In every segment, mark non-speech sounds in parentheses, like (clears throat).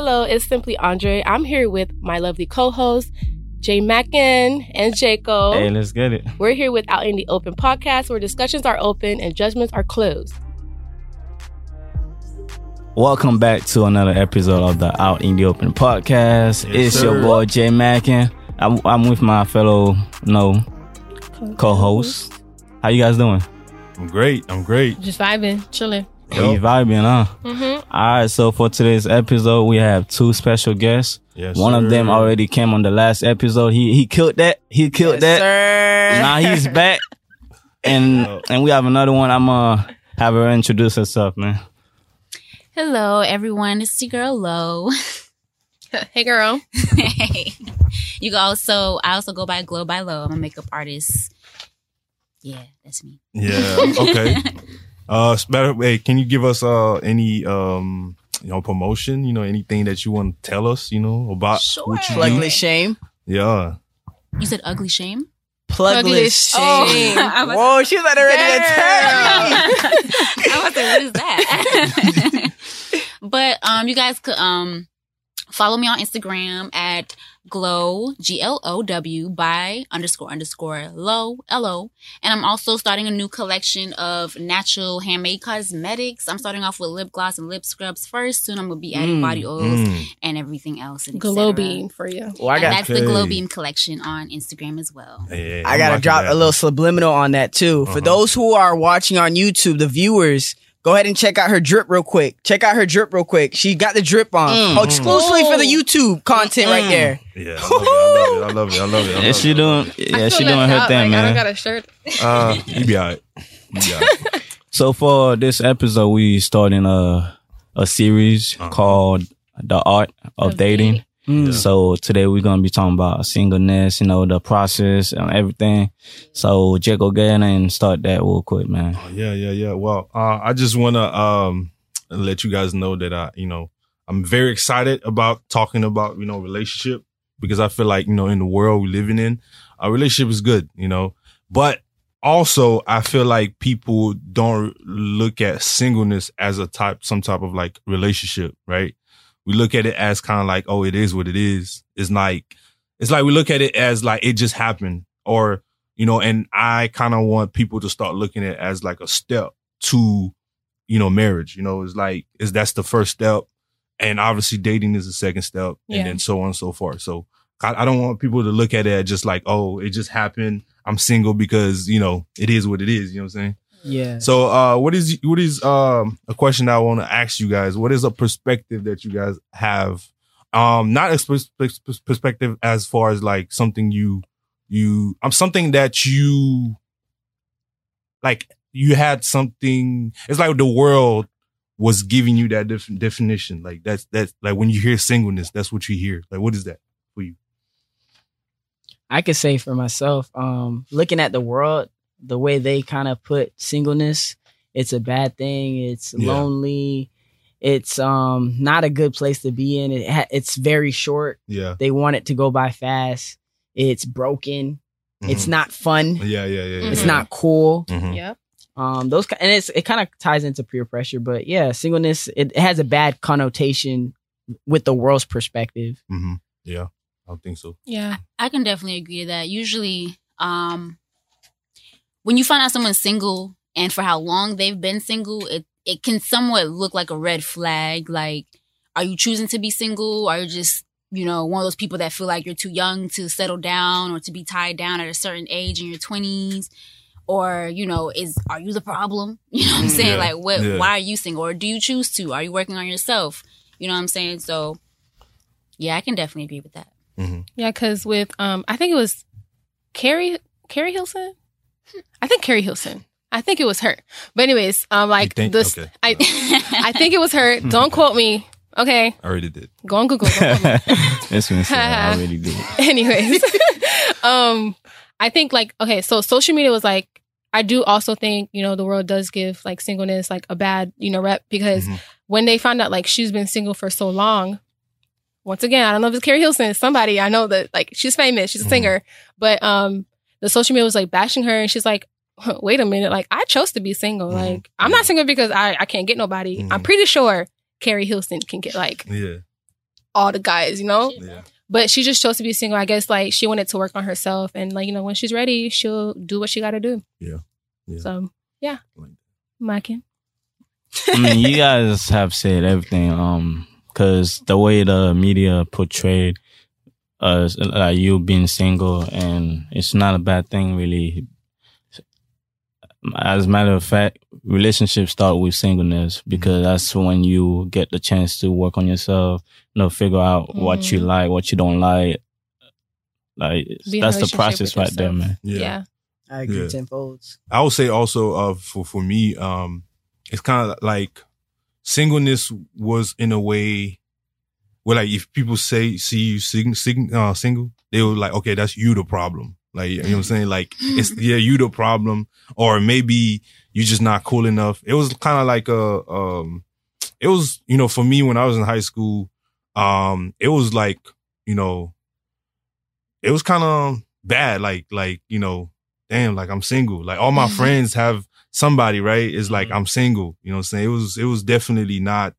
Hello, it's Simply Andre. I'm here with my lovely co-host, Jay Maken and Djeko. Hey, let's get it. We're here with Out in the Open podcast where discussions are open and judgments are closed. Welcome back to another episode of the Out in the Open podcast. Yes, it's your boy Jay Maken. I'm, I'm with my fellow, no, co-host. How you guys doing? I'm great. I'm great. Just vibing, chilling. Hey, you vibing, huh? Mm-hmm. All right, so for today's episode, we have two special guests. Yes, One of them already came on the last episode. He he killed that. He killed that. Sir. Now he's (laughs) back, and and we have another one. I'm gonna have her introduce herself, man. Hello, everyone. It's your girl Lo. (laughs) Hey, girl. hey. You can also, I also go by Glow by Lo. I'm a makeup artist. Yeah, that's me. Yeah. Okay. (laughs) uh, better. Hey, can you give us uh any um you know promotion? You know anything that you want to tell us? You know about Sure. what you do? Plugless shame. Yeah. You said ugly shame? Plugless Plugless shame. shame. (laughs) I was- Whoa, she's like ready to attack me. I was like, what is that? (laughs) but um, you guys could um follow me on Instagram at glow g l o w by underscore underscore low l o, and I'm also starting a new collection of natural handmade cosmetics. I'm starting off with lip gloss and lip scrubs first. Soon I'm gonna be adding Mm, body oils Mm. and everything else. And Glow beam for you. Well, I and got that's the Okay. glow beam collection on Instagram as well. Hey, I I'm gotta drop that. a little subliminal on that too. For Uh-huh. those who are watching on YouTube, the viewers, go ahead and check out her drip real quick. Check out her drip real quick. She got the drip on. Mm. Oh, exclusively for the YouTube content right Mm. there. Yeah. I love it. I love it. I love it. I love it. I Yeah, she doing yeah she doing her thing, man. I don't got a shirt. Uh, you be alright. You be alright. So for this episode, we starting a a series Uh-huh. called "The Art of, Of Dating." Dating. Mm. So today we're gonna be talking about singleness, you know, the process and everything. So Jake, go get in and start that real quick, man. Oh, yeah, yeah, yeah. Well, uh, I just want to um let you guys know that I, you know, I'm very excited about talking about you know relationship because I feel like you know in the world we're living in, a relationship is good, you know, but also I feel like people don't look at singleness as a type, some type of like relationship, right? We look at it as kind of like, oh, it is what it is. It's like, it's like we look at it as like it just happened or you know, and I kind of want people to start looking at it as like a step to, you know, marriage. You know, it's like is that's the first step, and obviously dating is the second step, Yeah. and then so on and so forth. So I, I don't want people to look at it just like, oh, it just happened. I'm single because you know it is what it is. You know what I'm saying? Yeah. So, uh, what is what is um a question I want to ask you guys? What is a perspective that you guys have? Um, not a pers- pers- perspective as far as like something you you um something that you like you had something. It's like the world was giving you that def- definition. Like that's that's like when you hear singleness, that's what you hear. Like what is that for you? I could say for myself, um, looking at the world, the way they kind of put singleness, it's a bad thing. It's Yeah. lonely. It's um not a good place to be in. It ha- it's very short. Yeah, They want it to go by fast. It's broken. It's Mhm. not fun. yeah, yeah, yeah. yeah. It's not cool. Mhm. Yep. Um, those and it's it kind of ties into peer pressure, but yeah, singleness it, it has a bad connotation with the world's perspective. Mhm. Yeah, I don't think so. Yeah. I can definitely agree to that. Usually, um, when you find out someone's single and for how long they've been single, it it can somewhat look like a red flag. Like, are you choosing to be single? Are you just you know one of those people that feel like you're too young to settle down or to be tied down at a certain age in your twenties? Or you know, is are you the problem? (laughs) You know what I'm saying? Yeah, Like, what? yeah. Why are you single? Or do you choose to? Are you working on yourself? You know what I'm saying? So, yeah, I can definitely agree with that. Yeah, because with um, I think it was Keri Keri Hilson. I think Keri Hilson. I think it was her. But anyways, um, like think? this, Okay. I (laughs) I think it was her. Don't quote me. Okay, I already did. go on Google. Don't quote. (laughs) That's what I already did. (laughs) anyways um i think like okay so social media was like i do also think you know the world does give like singleness like a bad you know rep because Mhm. when they found out like she's been single for so long once again i don't know if it's keri hilson it's somebody i know that like she's famous she's a Mhm. singer but um the social media was like bashing her and she's like wait a minute like i chose to be single Mhm. like i'm not single because i i can't get nobody i'm Mhm. pretty sure keri hilson can get like Yeah. all the guys, you know. Yeah. But she just chose to be single. I guess like she wanted to work on herself, and like you know when she's ready, she'll do what she got to do. Yeah. Yeah. So yeah, Like- Maken. I mean, (laughs) you guys have said everything. Um, because the way the media portrayed us, uh, you being single, and it's not a bad thing, really. As a matter of fact, relationships start with singleness because that's when you get the chance to work on yourself, you know, figure out what you Mhm. like, what you don't like. Like Be that's the process with right there, man. Yeah. Yeah. I agree Yeah. tenfolds. I would say also uh for for me um it's kind of like singleness was in a way where like if people say see you sing, sing, uh, single they were like okay that's you the problem like you know what I'm saying like it's (laughs) yeah you the problem or maybe you just not cool enough it was kind of like a um it was you know for me when I was in high school um it was like you know it was kind of bad like like you know damn, like I'm single. Like all my friends have somebody, right? It's like I'm single. You know what I'm saying? It was it was definitely not,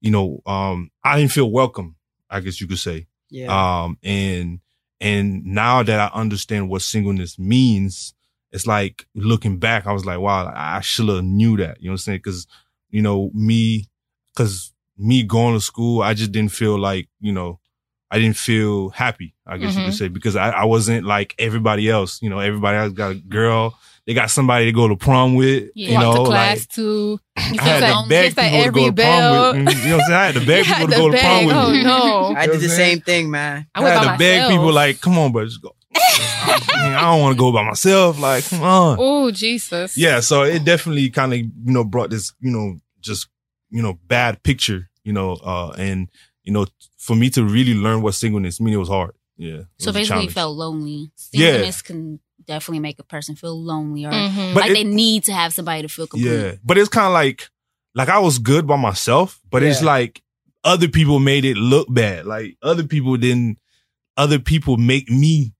you know, um, I didn't feel welcome, I guess you could say. Yeah. Um, and and now that I understand what singleness means, it's like looking back, I was like, wow, I should have knew that. You know what I'm saying? Cause, you know, me, cause me going to school, I just didn't feel like, you know, I didn't feel happy, I guess you could Mhm. say, because I, I wasn't like everybody else. You know, everybody else got a girl. They got somebody to go to prom with. Yeah. You know, to like class too. I had like- to beg just like people to go every to prom with. You know what I'm saying? I had to (laughs) beg people had to go to beg. prom with Oh me. no. I did the same thing, man. I I, had by to beg people like, come on, bro, just go. I, (laughs) mean, I don't want to go by myself. Like, come on. Oh Jesus. Yeah, so it definitely kind of you know brought this you know just you know bad picture you know uh and you know for me to really learn what singleness mean it was hard. Yeah. So basically, you felt lonely. Yeah. Singleness can definitely make a person feel lonely, or Mhm. But like it- they need to have somebody to feel complete. Yeah, but it's kind of like like I was good by myself, but it's like other people made it look bad. Like other people didn't. Other people make me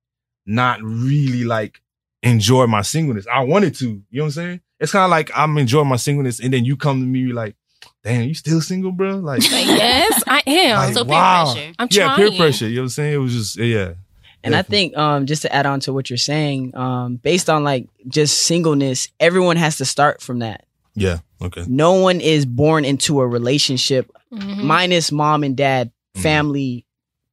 not really like enjoy my singleness. I wanted to. You know what I'm saying? It's kind of like I'm enjoying my singleness, and then you come to me like, "Damn, you still single, bro?" Like, Like, (laughs) yes, I am. Like, So peer wow. pressure. I'm trying. yeah, trying. peer pressure. You know what I'm saying? It was just yeah. And I think um, just to add on to what you're saying, um, based on like just singleness, everyone has to start from that. Yeah. Okay. No one is born into a relationship, Mhm. minus mom and dad, Mhm. family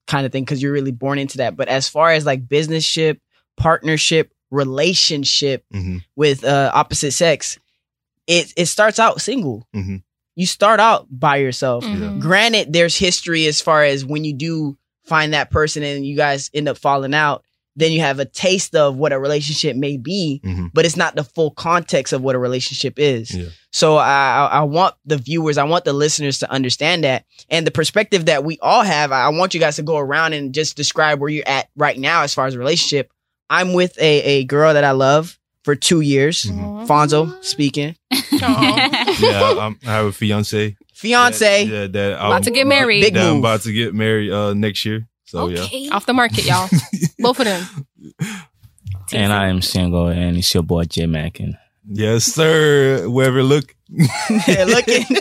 kind of thing, because you're really born into that. But as far as like business ship, partnership, relationship hmm with uh, opposite sex, it it starts out single. Mhm. You start out by yourself. Mhm. Granted, there's history as far as when you do find that person and you guys end up falling out, then you have a taste of what a relationship may be, hmm but it's not the full context of what a relationship is. Yeah. So I, I I want the viewers, I want the listeners to understand that, and the perspective that we all have. I I want you guys to go around and just describe where you're at right now as far as a relationship. I'm with a a girl that I love for two years. Mhm. Fanzo speaking, (laughs) (laughs) Yeah. I'm, I have a fiance. Fiance. That, yeah. That I'm, About to get married. Big that I'm move. about to get married uh next year. So yeah. Off the market, y'all. (laughs) Both of them. And I am single, and it's your boy J Maken. Yes, sir. Wherever look. (laughs) Yeah, looking. (laughs)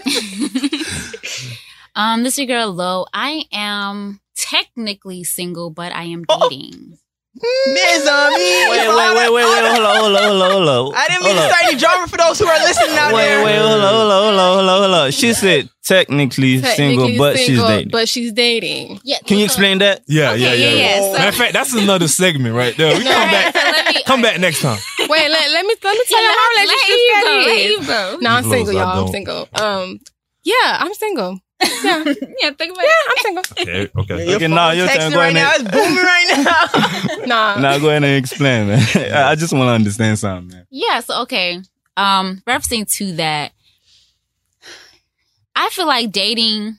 um, this is your girl Lo. I am technically single, but I am Oh. dating. Miss on me. Wait, wait, wait, wait, wait, hold on, hold on, hold on, hold on. I didn't mean Hold to start any drama for those who are listening out Wait, there. wait, hold on, hold on, hold on, hold on, hold on. She said technically, single, Technically but she's dating. But she's dating. Yeah. Can you explain that? Yeah, Okay, yeah, yeah. yeah, yeah. So- Matter of fact, that's another segment right there. We No, come back. So me Come back next time. Wait, let, let me let me tell Yeah, you how let- let relationship Yve go, that let is. Yve. No, I'm single, y'all. I'm single. Um, yeah, I'm single. Yeah, (laughs) yeah, think about yeah, I'm single. Okay, okay. Your Okay, phone now your texting turn. Go right ahead now. It's booming right now. (laughs) Nah, Now go ahead and explain, man. (laughs) I I just want to understand something, man. Yeah, so okay. Um, referencing to that, I feel like dating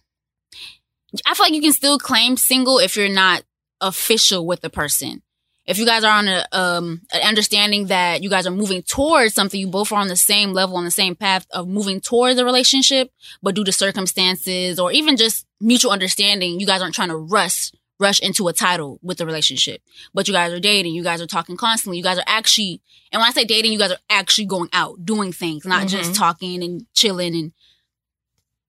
I feel like you can still claim single if you're not official with the person. If you guys are on a um an understanding that you guys are moving towards something, you both are on the same level, on the same path of moving towards a relationship, but due to circumstances or even just mutual understanding, you guys aren't trying to rush rush into a title with the relationship. But you guys are dating, you guys are talking constantly, you guys are actually and when I say dating, you guys are actually going out, doing things, not just Mhm. talking and chilling and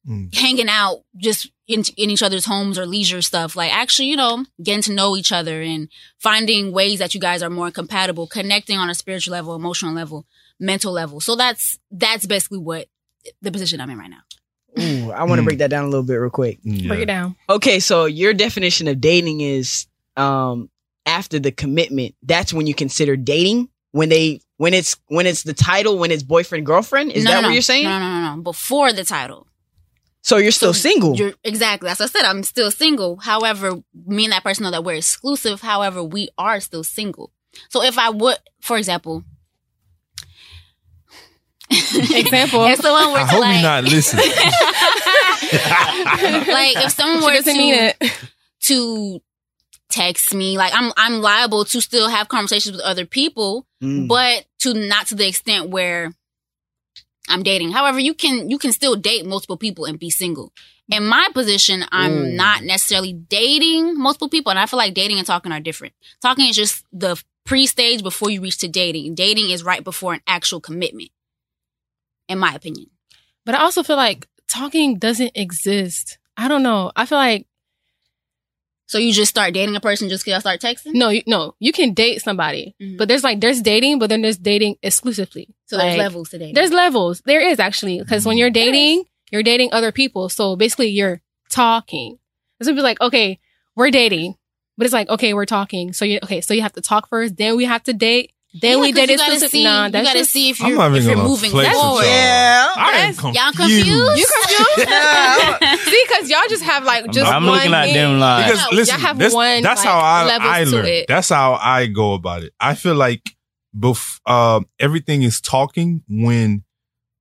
Mm. hanging out just in, in each other's homes or leisure stuff. Like actually, you know, getting to know each other and finding ways that you guys are more compatible, connecting on a spiritual level, emotional level, mental level. So that's that's basically what the position I'm in right now. Ooh, I want to Mm. break that down a little bit real quick. Yeah. Break it down. Okay, so your definition of dating is um after the commitment. That's when you consider dating. When they when it's when it's the title, when it's boyfriend girlfriend. Is No, that no, what no. you're saying? No, no, no, no. Before the title. So you're still So single. You're exactly. As I said, I'm still single. However, me and that person know that we're exclusive. However, we are still single. So if I would, for example, Example. (laughs) if someone were I to hope like, you're not listening. (laughs) like if someone She were to mean it. to text me, like I'm I'm liable to still have conversations with other people, Mm. but to not to the extent where I'm dating. However, you can you can still date multiple people and be single. In my position, I'm Ooh. not necessarily dating multiple people, and I feel like dating and talking are different. Talking is just the pre-stage before you reach to dating. Dating is right before an actual commitment. In my opinion. But I also feel like talking doesn't exist. I don't know. I feel like So you just start dating a person just because y'all start texting? no, you, no, you can date somebody, Mhm. but there's like there's dating, but then there's dating exclusively. So there's levels to dating. There's levels. There is actually because when you're dating, you're dating other people. So basically, you're talking. This would be like, okay, we're dating, but it's like, okay, we're talking. So you okay, so you have to talk first, then we have to date, then Yeah, we 'cause date you gotta exclusively. see, Nah, you gotta just, see if you're, if you're moving flex forward. y'all. Yeah, I am confused. Y'all confused? You confused? (laughs) Yeah. See, because y'all just have like just I'm one looking at them like Because No, listen, y'all have this- one, that's like, how I, I learn. That's how I go about it. I feel like bef- uh, everything is talking when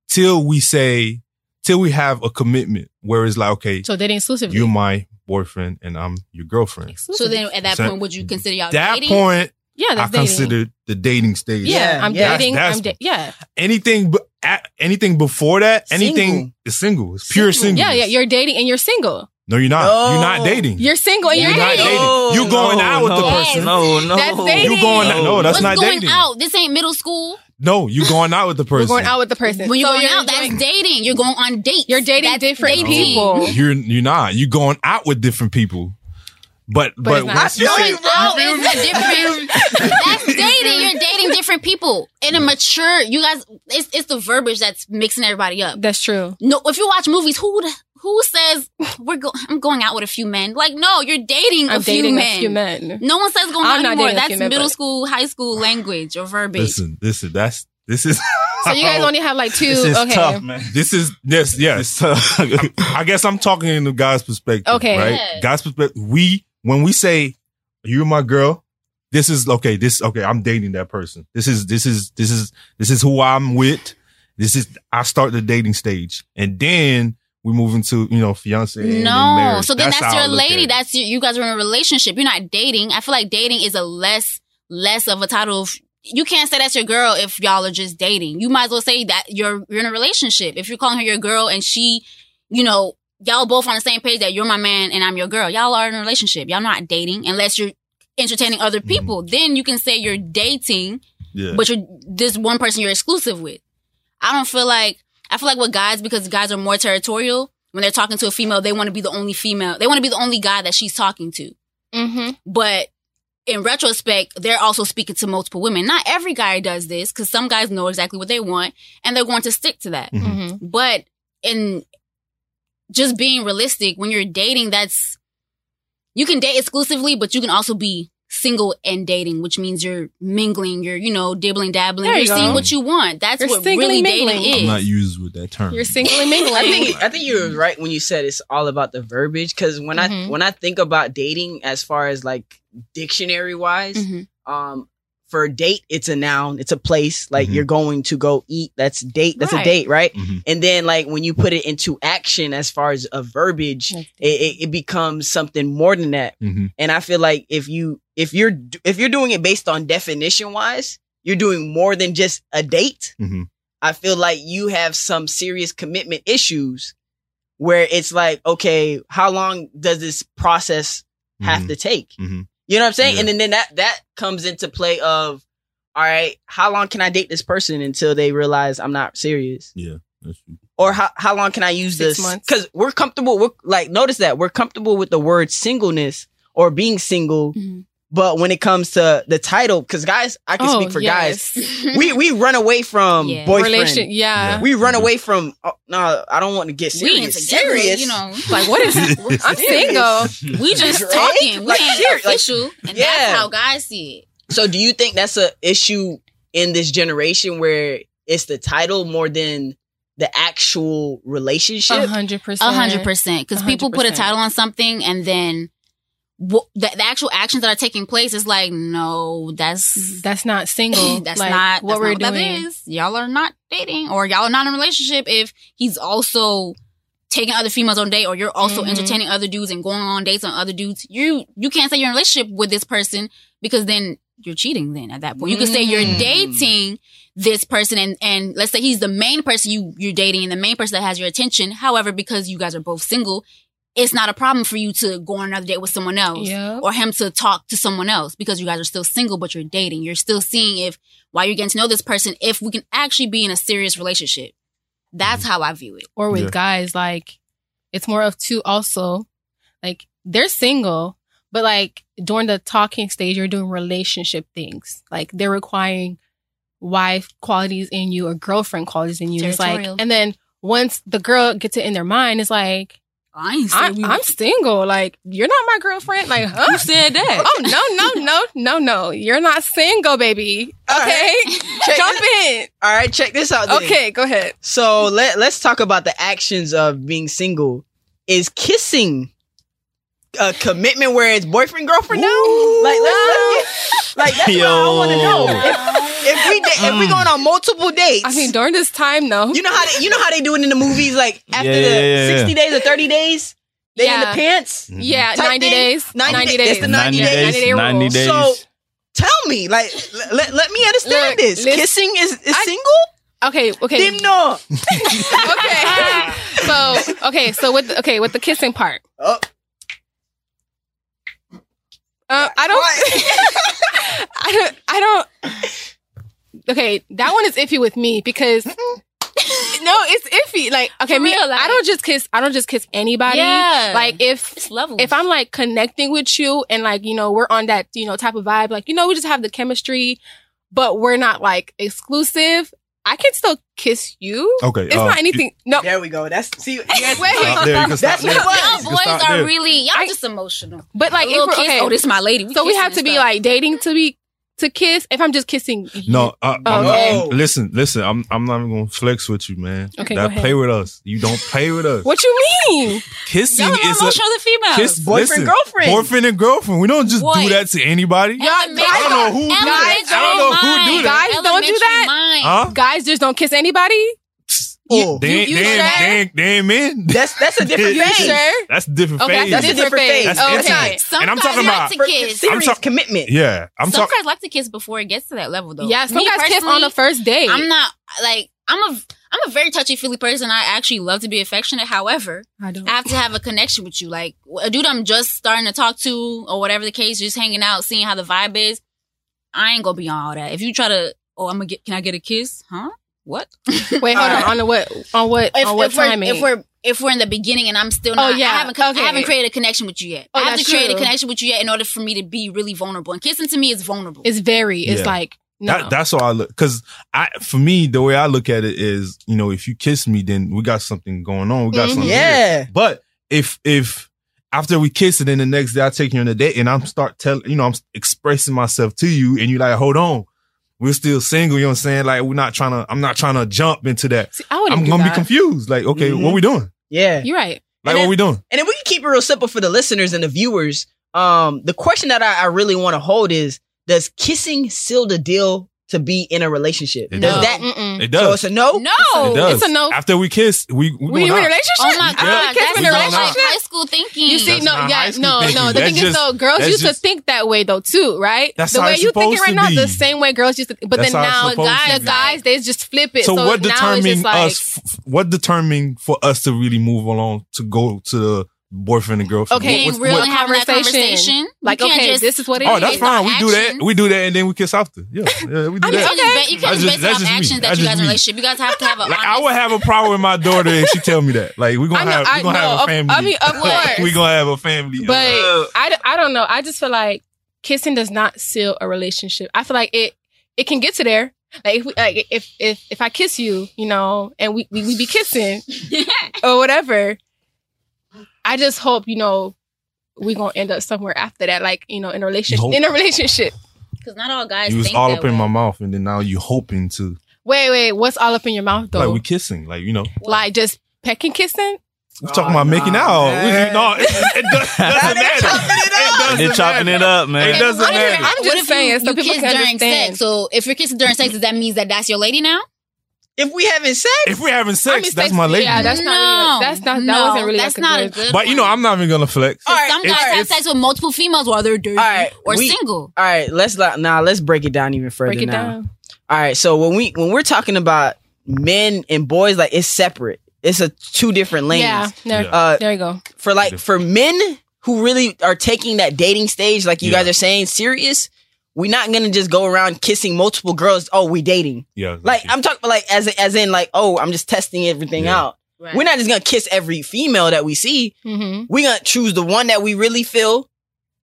till we say till we have a commitment where it's like okay, So dating exclusively. you're my boyfriend and I'm your girlfriend. So then at that So- point, would you consider y'all That dating? point, yeah, I that's dating. consider the dating stage. yeah, I'm Yeah. dating. That's- I'm da- yeah, Anything, but at, anything before that, anything Single. is single. It's pure Single. single. yeah, yeah. You're dating and you're single. no, you're not. No. You're not dating. You're single and you're You're not dating. dating. No, You going no, out with the no, person. No, no. That's dating. You going out? No, that's not dating. What's not going dating. out? This ain't middle school. No, you're going out with the (laughs) person. We're going out with the person. When you're So going you're out, that's dating. You're going on dates. You're dating That's different dating. people. You're you're not. You're going out with different people. But But but, it's once you I feel say you, bro. Out is a different. (laughs) That's dating. You're dating different people in a mature. You guys, it's it's the verbiage that's mixing everybody up. That's true. No, if you watch movies, who the- who says we're go- I'm going out with a few men? Like, no, you're dating I'm a few men. a few men. No one says going I'm out not anymore. That's few men, middle but- school, high school language or verbiage. listen, listen, that's this is (laughs) So you guys only have like two. This is okay. tough, man. this is yes, yes. It's tough. (laughs) I guess I'm talking in the guy's perspective. Okay. Right? Yeah. Guy's perspective. We when we say you're my girl, this is okay, this okay, I'm dating that person. This is this is this is this is who I'm with. This is I start the dating stage. And then we move into, you know, fiance. No, so then that's, I your lady. That's your, you guys are in a relationship. You're not dating. I feel like dating is a less less of a title. Of, you can't say that's your girl if y'all are just dating. You might as well say that you're you're in a relationship. If you're calling her your girl and she, you know, y'all both on the same page that you're my man and I'm your girl. Y'all are in a relationship. Y'all not dating unless you're entertaining other Mm-hmm. people. Then you can say you're dating yeah. but you're this one person you're exclusive with. I don't feel like I feel like with guys because guys are more territorial. When they're talking to a female, they want to be the only female. They want to be the only guy that she's talking to. Mm-hmm. But in retrospect, they're also speaking to multiple women. Not every guy does this because some guys know exactly what they want and they're going to stick to that. Mhm. Mm-hmm. But in just being realistic, when you're dating, that's you can date exclusively, but you can also be single and dating, which means you're mingling, you're, you know, dibbling, dabbling, There you're you seeing what you want. That's You're what singly really dating mingling. is. I'm not used with that term. You're single and (laughs) mingling. I think I think you were right when you said it's all about the verbiage. Because when I Mhm. when I think about dating, as far as like dictionary wise, Mhm. um, for date, it's a noun, it's a place. Like Mhm. you're going to go eat. That's date. That's a date, right? Mhm. And then like when you put it into action, as far as a verbiage, it, it, it becomes something more than that. Mhm. And I feel like if you if you're if you're doing it based on definition wise, you're doing more than just a date. Mhm. I feel like you have some serious commitment issues where it's like, okay, how long does this process have Mhm. to take? You know what I'm saying? Yeah. And then, then that that comes into play of all right, how long can I date this person until they realize I'm not serious? Yeah, that's true. or how how long can I use Six this? months. Because we're comfortable. We're like notice that we're comfortable with the word singleness or being single, Mhm. But when it comes to the title, because guys, I can Oh, speak for guys. We we (laughs) run away from Yeah. boyfriend. Relation, yeah. We run mm-hmm. away from. Oh, no, I don't want to get we ain't serious. together, serious, you know. Like, what is? (laughs) I'm single. We just Right? talking. We Like, ain't serious, like- official, and Yeah. that's how guys see it. So, do you think that's a issue in this generation where it's the title more than the actual relationship? A hundred percent. A hundred percent. Because people put a title on something, and then wh- the, the actual actions that are taking place is like, no, that's That's not single. (clears throat) that's Like, not what that's we're not what doing. That is. Y'all are not dating, or y'all are not in a relationship. If he's also taking other females on date, or you're also Mhm. entertaining other dudes and going on dates on other dudes, you you can't say you're in a relationship with this person because then you're cheating. Then at that point, you can say you're Mm. dating this person, and and let's say he's the main person you you're dating and the main person that has your attention. However, because you guys are both single. It's not a problem for you to go on another date with someone else Yeah. or him to talk to someone else because you guys are still single, but you're dating. You're still seeing if while you're getting to know this person, if we can actually be in a serious relationship. That's mm-hmm. how I view it. or with Yeah. guys, like it's more of two also. Like they're single, but like during the talking stage, you're doing relationship things. Like they're requiring wife qualities in you or girlfriend qualities in you. It's like, and then once the girl gets it in their mind, it's like, I ain't I'm, we I'm single. Like you're not my girlfriend. Like, huh? Who said that? Oh no, no, no, no, no! You're not single, baby. All Okay, (laughs) Check jump this- in. All right, check this out. then. Okay, go ahead. So let let's talk about the actions of being single. Is kissing a commitment where it's boyfriend girlfriend now? Like let's, let's get, like that's what I want to know. If, if we da- if we mm. going on multiple dates, I mean, during this time, no. you know how they, you know how they do it in the movies, like after Yeah, the yeah, yeah, yeah. sixty days or thirty days, they in the Yeah. pants. Mm-hmm. yeah, Type ninety thing. days. 90 Ninety, days. days. It's the 90 days. 90 day 90 rule. days. So tell me, like, let, let, let me understand Look, this. listen- Kissing is, is I- single? Okay, okay, Dim no. (laughs) okay. (laughs) so okay, so with the, okay with the kissing part, Oh, uh, I don't, (laughs) I don't, I don't. Okay, that one is iffy with me because no, it's iffy. Like okay, For me, real, like- I don't just kiss. I don't just kiss anybody. Yeah. like if It's level. if I'm like connecting with you and like, you know, we're on that, you know, type of vibe, like, you know, we just have the chemistry, but we're not like exclusive, I can still kiss you. Okay. It's uh, not anything. No. there we go. That's see. You (laughs) Wait. Stop there. You can stop That's there. what- y'all boys stop are there. really y'all I- just emotional. But like, a if we're, kiss. okay, Oh, this is my lady. so we have to be stuff. like dating to be, to kiss if I'm just kissing you. No, uh, I'm Okay. not, listen, listen. I'm I'm not even gonna flex with you, man. Okay, go that ahead. play with us. You don't play with us. What you mean? Kissing Y'all are more is emotional a than females. kiss. Boyfriend, listen, girlfriend. boyfriend and girlfriend. We don't just Boy. do that to anybody. Y'all- I don't know who do that. I don't know who do mind. that. Guys don't do Elementary that? mind. Huh? Guys just don't kiss anybody? Oh, They ain't, you they sure? they they ain't men. that's that's a (laughs) different You phase. sure? That's a different Okay, phase. That's a different phase. That's okay. intimate. Some And I'm guys talking like about- to For kiss. serious talk- commitment. Yeah, I'm some talking. guys like to kiss before it gets to that level, though. Yeah, some Me guys kiss on the first date. I'm not like I'm a I'm a very touchy feely person. I actually love to be affectionate. However, I don't. I have to have a connection with you. Like a dude I'm just starting to talk to, or whatever the case, just hanging out, seeing how the vibe is. I ain't gonna be on all that. If you try to, oh, I'm gonna get, can I get a kiss? Huh? What? (laughs) Wait, hold on. On the what? On what? if, on what if we're, timing? if we're if we're in the beginning and I'm still not, Oh, yeah. I haven't, Okay. I haven't created a connection with you yet. Oh, I have to that's create a connection with you yet in order for me to be really vulnerable. And kissing to me is vulnerable. it's very. It's Yeah. like no. That, that's how I look. Cause I, for me, the way I look at it is, you know, if you kiss me, then we got something going on. We got Mhm. something. here. Yeah. But if, if after we kiss and then the next day I take you on a date and I'm start telling, you know, I'm expressing myself to you and you like, hold on, we're still single. You know what I'm saying? Like we're not trying to, I'm not trying to jump into that. See, I wouldn't I'm do gonna that. be confused. Like, okay, Mhm. what we doing? Yeah. You're right. Like, And what then- we doing? And then we can keep it real simple for the listeners and the viewers. Um, the question that I, I really want to hold is: Does kissing seal the deal to be in a relationship? It does does. that? Mm-mm. It So does. it's a no. no. it does. it's a no. After we kiss, we, we, We in a relationship? Oh my god, Kiss that's in a relationship? like high school thinking. You see, That's no, not yeah, high no, thinking. no. The That's thing is, just- though, girls used just- to think that way, though, too, right? That's the how way you think it supposed right to now, be. the same way girls used to. But That's then now, guys, the guys, they just flip it. So, So, what now it's determined just like, us? f- What determined for us to really move along to go to the boyfriend and girlfriend. Okay, Being What's- real what- and having that Conversation. conversation. Like, can't okay, just- this is what it Oh, is. that's fine. We do that. We do that, and then we kiss after. Yeah, yeah, we do I mean, that. You can't just, ba- you That's can't just- just base it that's off just me. that That's you guys me. relationship. You guys have to have a Like I would have a problem with my daughter if she tell me that. Like we I gonna know, have I we gonna know, have a family. I mean, of (laughs) course. we gonna have a family. But Uh, I, d- I don't know. I just feel like kissing does not seal a relationship. I feel like it it can get to there. Like if we, like if if if I kiss you, you know, and we we, we be kissing (laughs) or whatever, I just hope you know we're gonna end up somewhere after that, like you know, in a relationship. hope. In a relationship. Because not all guys you was think all that up in my mouth, and then now you hoping to Wait, wait. What's all up in your mouth though? like we Like, kissing, like you know. Like just pecking, kissing. We talking Oh, about making nah, out. man. No, it, it, does, (laughs) doesn't they matter. chopping it up. doesn't They're chopping it up, man. It doesn't What if- matter. I'm what just if saying, you, so you people kiss can during understand. sex. So if you're kissing during sex, does that mean that that's your lady now? If we having sex, If we're having sex, I mean, that's sex- my lady. Yeah, that's not. No, Really, that's not. That no, wasn't really. that's like a not a good. but you know. I'm not even gonna flex. All right, Some guys it's- have it's- sex with multiple females while they're dirty All right, or we- single. all right. Let's not now. Let's break it down even further Break it now. down. All right. So when we when we're talking about men and boys, like it's separate. It's a two different lanes. Yeah. There, Yeah. Uh, there you go. for like for men who really are taking that dating stage, like you Yeah. guys are saying, serious. We're not gonna just go around kissing multiple girls. Oh, we dating. Yeah, Like I'm talking like as as in like oh I'm just testing everything Yeah. out. We're not just gonna kiss every female that we see. Mm-hmm. We're gonna choose the one that we really feel,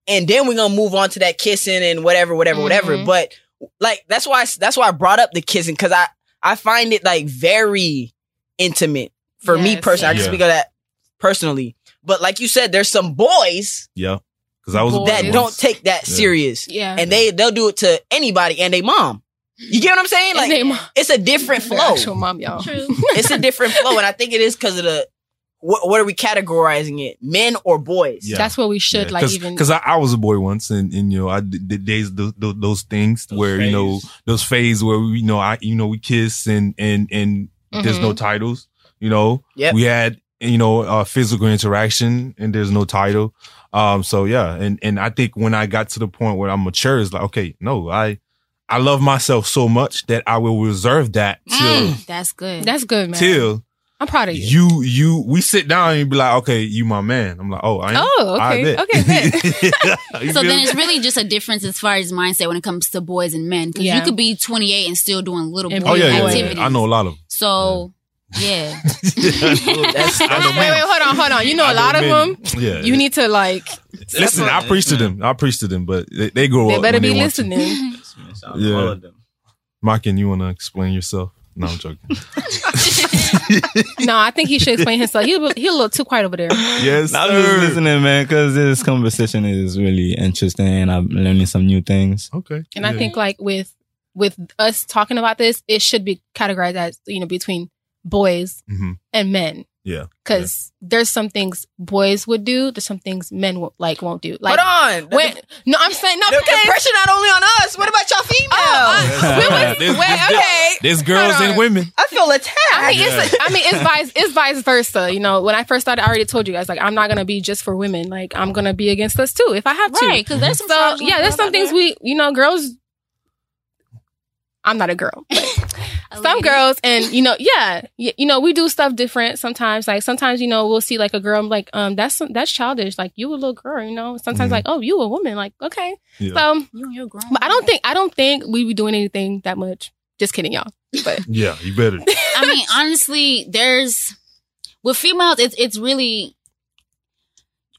and then we're gonna move on to that kissing and whatever, whatever, whatever. Mhm. But like that's why that's why I brought up the kissing because I I find it like very intimate for me Yes, personally. I can yes. speak of that personally. But like you said, there's some boys yeah, because I was Boys. that don't take that Yeah. serious, Yeah. and they they'll do it to anybody and they mom. You get what I'm saying? Like they mom. it's a different (laughs) flow. Actual mom, y'all. True. (laughs) it's a different flow, and I think it is because of the what, what are we categorizing it? Men or boys? Yeah. That's what we should like even. because I, I was a boy once and, and you know I did, did days those, those, those things Those where you know those phases where we you know I you know we kiss and and and there's no titles you know Yep. we had you know uh, physical interaction and there's no title um so yeah and and I think when I got to the point where I'm mature it's like okay no I I love myself so much that I will reserve that till Mm, that's good. That's good, man. till I'm proud of you. you you we sit down and you be like okay you my man I'm like oh I am Oh, I okay. bet. Okay, bet. (laughs) (laughs) So then it's really just a difference as far as mindset when it comes to boys and men. Because Yeah. you could be 28 and still doing little boy And Oh yeah, yeah, activities. yeah. I know a lot of. Them. So yeah, (laughs) That's- I know Wait, wait, hold on, hold on. You know I a lot of them. Yeah. You need to like. listen. I preach to them. I preach to them, but they, they grow They up. better when be they want to. listening. (laughs) Yeah. All of them. Maken, you want to explain yourself? No, I'm joking. (laughs) no, I think he should explain himself. He he a little too quiet over there. yes, I'm just listening, man, because this conversation is really interesting and I'm learning some new things. Okay. And I think like with with us talking about this, it should be categorized as you know between boys Mhm. and men. Yeah. Because there's some things boys would do, there's some things men won't, like won't do. Like Hold on. when no, I'm saying no the, the because pressure not only on us. What about y'all females? Oh, uh, (laughs) we was- There's- wait, there's- okay. There's girls and women. I feel attacked. I mean, it's I mean, it's (laughs) vice it's vice versa. You know, when I first started, I already told you guys like I'm not gonna be just for women. Like I'm gonna be against us too if I have to. right? Because there's some So yeah, there's some things there. we you know girls. I'm not a girl. (laughs) A some lady. girls and you know yeah you know we do stuff different sometimes like sometimes you know we'll see like a girl I'm like um that's that's childish like you a little girl you know sometimes Mhm. like oh you a woman like okay Yeah. so You and your grown. but I don't think I don't think we be doing anything that much just kidding y'all but (laughs) yeah, you better. I mean, honestly, there's with females, it's it's really.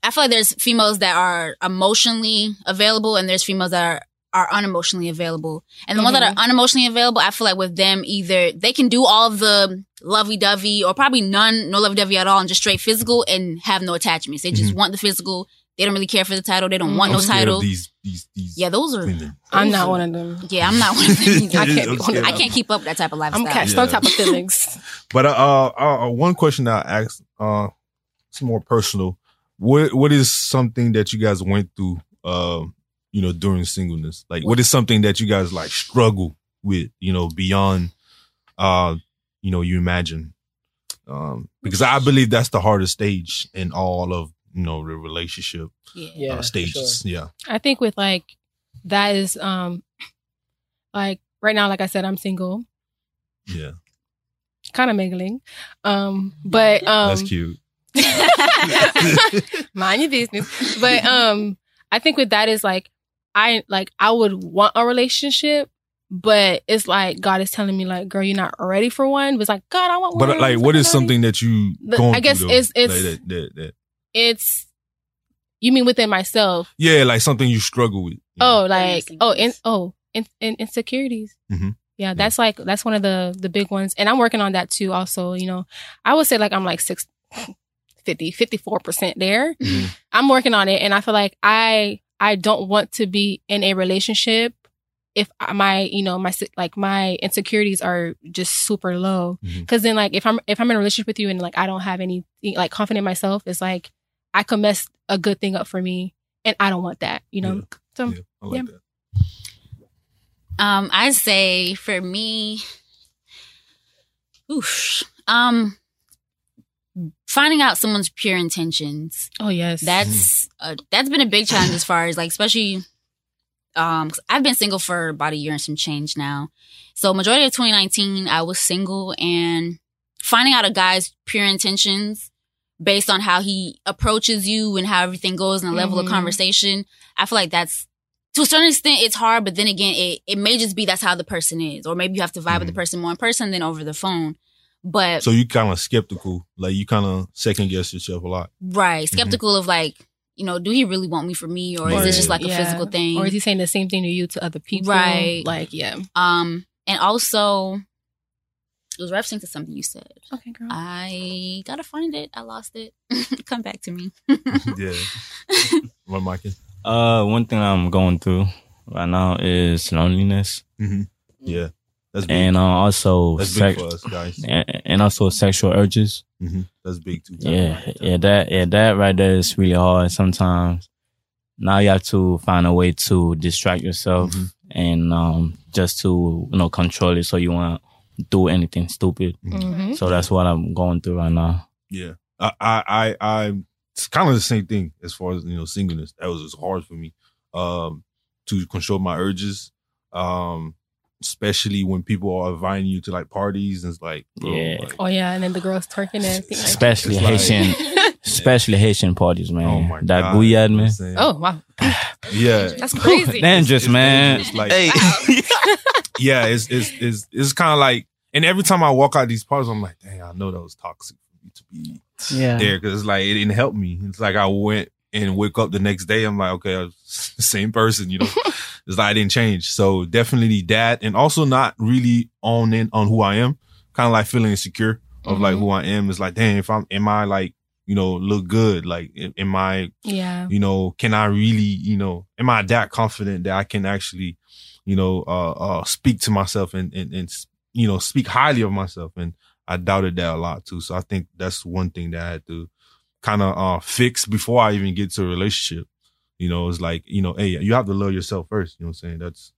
I feel like there's females that are emotionally available, and there's females that are are unemotionally available. And the ones that are unemotionally available, I feel like with them, either they can do all of the lovey dovey, or probably none, no lovey dovey at all, and just straight physical, and have no attachments. They just want the physical. They don't really care for the title. They don't want I'm no title. of these these these. Yeah, those are. women. I'm not one of them Yeah, I'm not one of them. (laughs) I can't be I'm one of scared. them I can't keep up with that type of lifestyle. I'm catch Yeah. some type of feelings (laughs) But uh, uh, uh, one question I ask, uh, it's more personal. What what is something that you guys went through, uh, you know, during singleness? Like, what is something that you guys like struggle with, you know, beyond, uh, you know, you imagine? Um, because I believe that's the hardest stage in all of you know the relationship yeah. Yeah, uh, stages. sure. Yeah, I think with like that is um (clears throat) like right now like I said I'm single yeah, kind of mingling um but um that's cute. (laughs) (laughs) mind your business. But um, I think with that is like I like I would want a relationship, but it's like God is telling me like, girl, you're not ready for one. But it's like God, I want one. But like, what is I'm not ready. something that you The- going I guess through, it's- it's- Like that, that, that. It's you mean within myself? yeah, like something you struggle with. you Oh, know? like oh, in, Insecurities. oh, in, in, insecurities. Mhm. Yeah, that's like that's one of the the big ones, and I'm working on that too. Also, you know, I would say like I'm like six, 50, 54 percent there. Mhm. I'm working on it, and I feel like I I don't want to be in a relationship if my you know my like my insecurities are just super low. Because then like if I'm if I'm in a relationship with you and like I don't have any like confident in myself, it's like I could mess a good thing up for me, and I don't want that. You know. Yeah. So Yeah, I like yeah. that. Um, I say for me, oof, um, finding out someone's pure intentions. oh yes, That's uh, that's been a big challenge as far as like, especially, um, 'cause I've been single for about a year and some change now. So majority of 2019, I was single and finding out a guy's pure intentions based on how he approaches you and how everything goes and the level of Mhm. conversation. I feel like that's to a certain extent it's hard, but then again, it, it may just be that's how the person is. Or maybe you have to vibe with the Mhm. person more in person than over the phone. But So you kind of skeptical, like you kind of second guess yourself a lot. right, skeptical of like, you know, do he really want me for me or is this just like a physical thing? Or is he saying the same thing to you to other people? Right. Like, yeah. Um, and also, it was referencing to something you said. Okay, girl. I gotta find it. I lost it. (laughs) Come back to me. (laughs) yeah. (laughs) What, Mikey? Uh, one thing I'm going through right now is loneliness, Mm-hmm. Yeah, that's big. and uh, also that's sex, big for us guys. and, and also sexual urges. hmm That's big too. Yeah, yeah, that yeah, that right there is really hard sometimes. Now you have to find a way to distract yourself Mhm. and um just to you know control it so you won't do anything stupid. Mm-hmm. So that's what I'm going through right now. Yeah, I, I, I, I it's kind of the same thing as far as you know singleness. That was just hard for me, um, to control my urges, um, especially when people are inviting you to like parties and it's like, bro, Yeah. like, Oh yeah, and then the girls twerking and everything. Especially like- Haitian, (laughs) especially Haitian parties, oh man. oh my that god, bouillade, you know man. Saying? oh wow, yeah, that's crazy. Dangerous, It's man. dangerous, like, hey, (laughs) yeah, it's it's it's it's kind of like, and every time I walk out these parties, I'm like, dang, I know that was toxic for me to be Yeah. there because it's like it didn't help me. It's like I went and wake up the next day. I'm like, okay, I was (laughs) the same person, you know. It's like I didn't change. So definitely that, and also not really on in on who I am. Kind of like feeling insecure of like Mhm. who I am. It's like, dang, if I'm, am I like, you know, look good? Like, am- am I, yeah. you know, can I really, you know, am I that confident that I can actually, you know, uh, uh, speak to myself and, and, and, you know, speak highly of myself? And I doubted that a lot too. So I think that's one thing that I had to kind of, uh, fix before I even get to a relationship. You know, it's like, you know, hey, you have to love yourself first. You know what I'm saying? That's,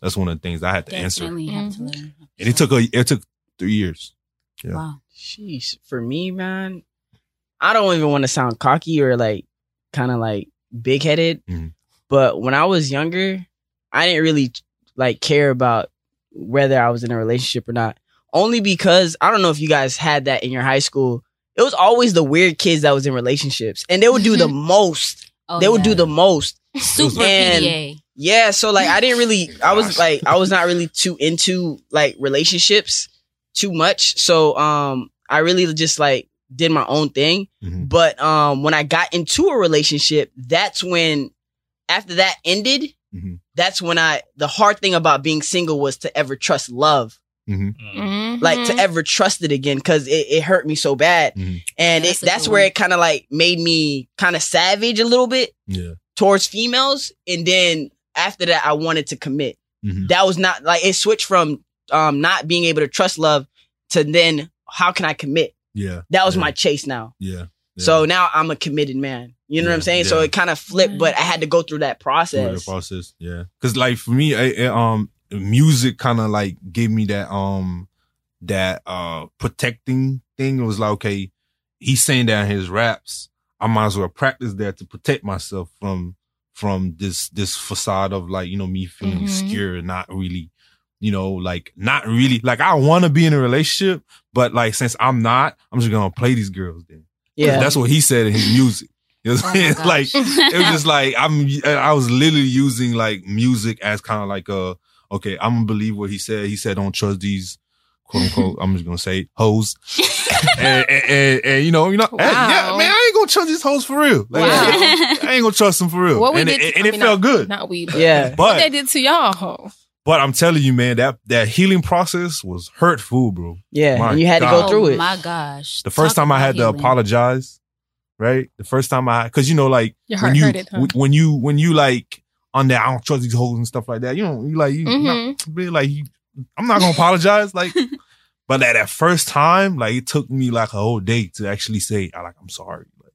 that's one of the things I had to answer. Have to Mhm. learn. And it took a, it took three years. yeah. Wow. Sheesh. For me, man, I don't even want to sound cocky or like kind of like big headed. Mhm. But when I was younger, I didn't really like care about whether I was in a relationship or not. Only because I don't know if you guys had that in your high school. It was always the weird kids that was in relationships and they would do the (laughs) most. Oh, they would do the most. (laughs) super And- PDA. Yeah, so like I didn't really (laughs) I was like I was not really too into like relationships too much. So um I really just like did my own thing. Mhm. But um when I got into a relationship, that's when after that ended, Mhm. that's when I the hard thing about being single was to ever trust love. Mhm. Mhm. Like to ever trust it again because it, it hurt me so bad. Mhm. And Yeah, it, that's a that's where it kind of like made me kind of savage a little bit Yeah. towards females. And then after that, I wanted to commit. Mhm. That was not like it switched from um not being able to trust love to then how can I commit? Yeah. That was Yeah. my chase now. Yeah. Yeah. So now I'm a committed man. You know what I'm Yeah, saying? So it kind of flipped, but I had to go through that through process. the process. Yeah, because like for me, I, I, um, music kind of like gave me that um that uh protecting thing. It was like okay, he's saying that in his raps. I might as well practice that to protect myself from from this this facade of like you know me feeling Mhm. insecure and not really you know like not really like I want to be in a relationship, but like since I'm not, I'm just gonna play these girls then. Yeah. That's what he said in his music. (laughs) You know what I'm Oh saying? like it was just like I'm I was literally using like music as kind of like a okay, I'm gonna believe what he said. He said don't trust these quote unquote, I'm just gonna say hoes. (laughs) and, and, and, and, you know, you know, hey, yeah, man, I ain't gonna trust these hoes for real. Like, Wow. I ain't gonna trust them for real. What we and did, it, to- and I it mean, felt not- good. Not we, but Yeah. what they did to y'all. but I'm telling you, man, that that healing process was hurtful, bro. Yeah. My And you had to go through oh it. my gosh. The first Talk time I about had to apologize, right? The first time I, because you know, like Your when you hurted, huh? when you when you like on that, I don't trust these hoes and stuff like that. You know, you like you Mhm. not, like you, I'm not gonna apologize, like. (laughs) But at that first time, like it took me like a whole day to actually say, I like, I'm sorry. Like,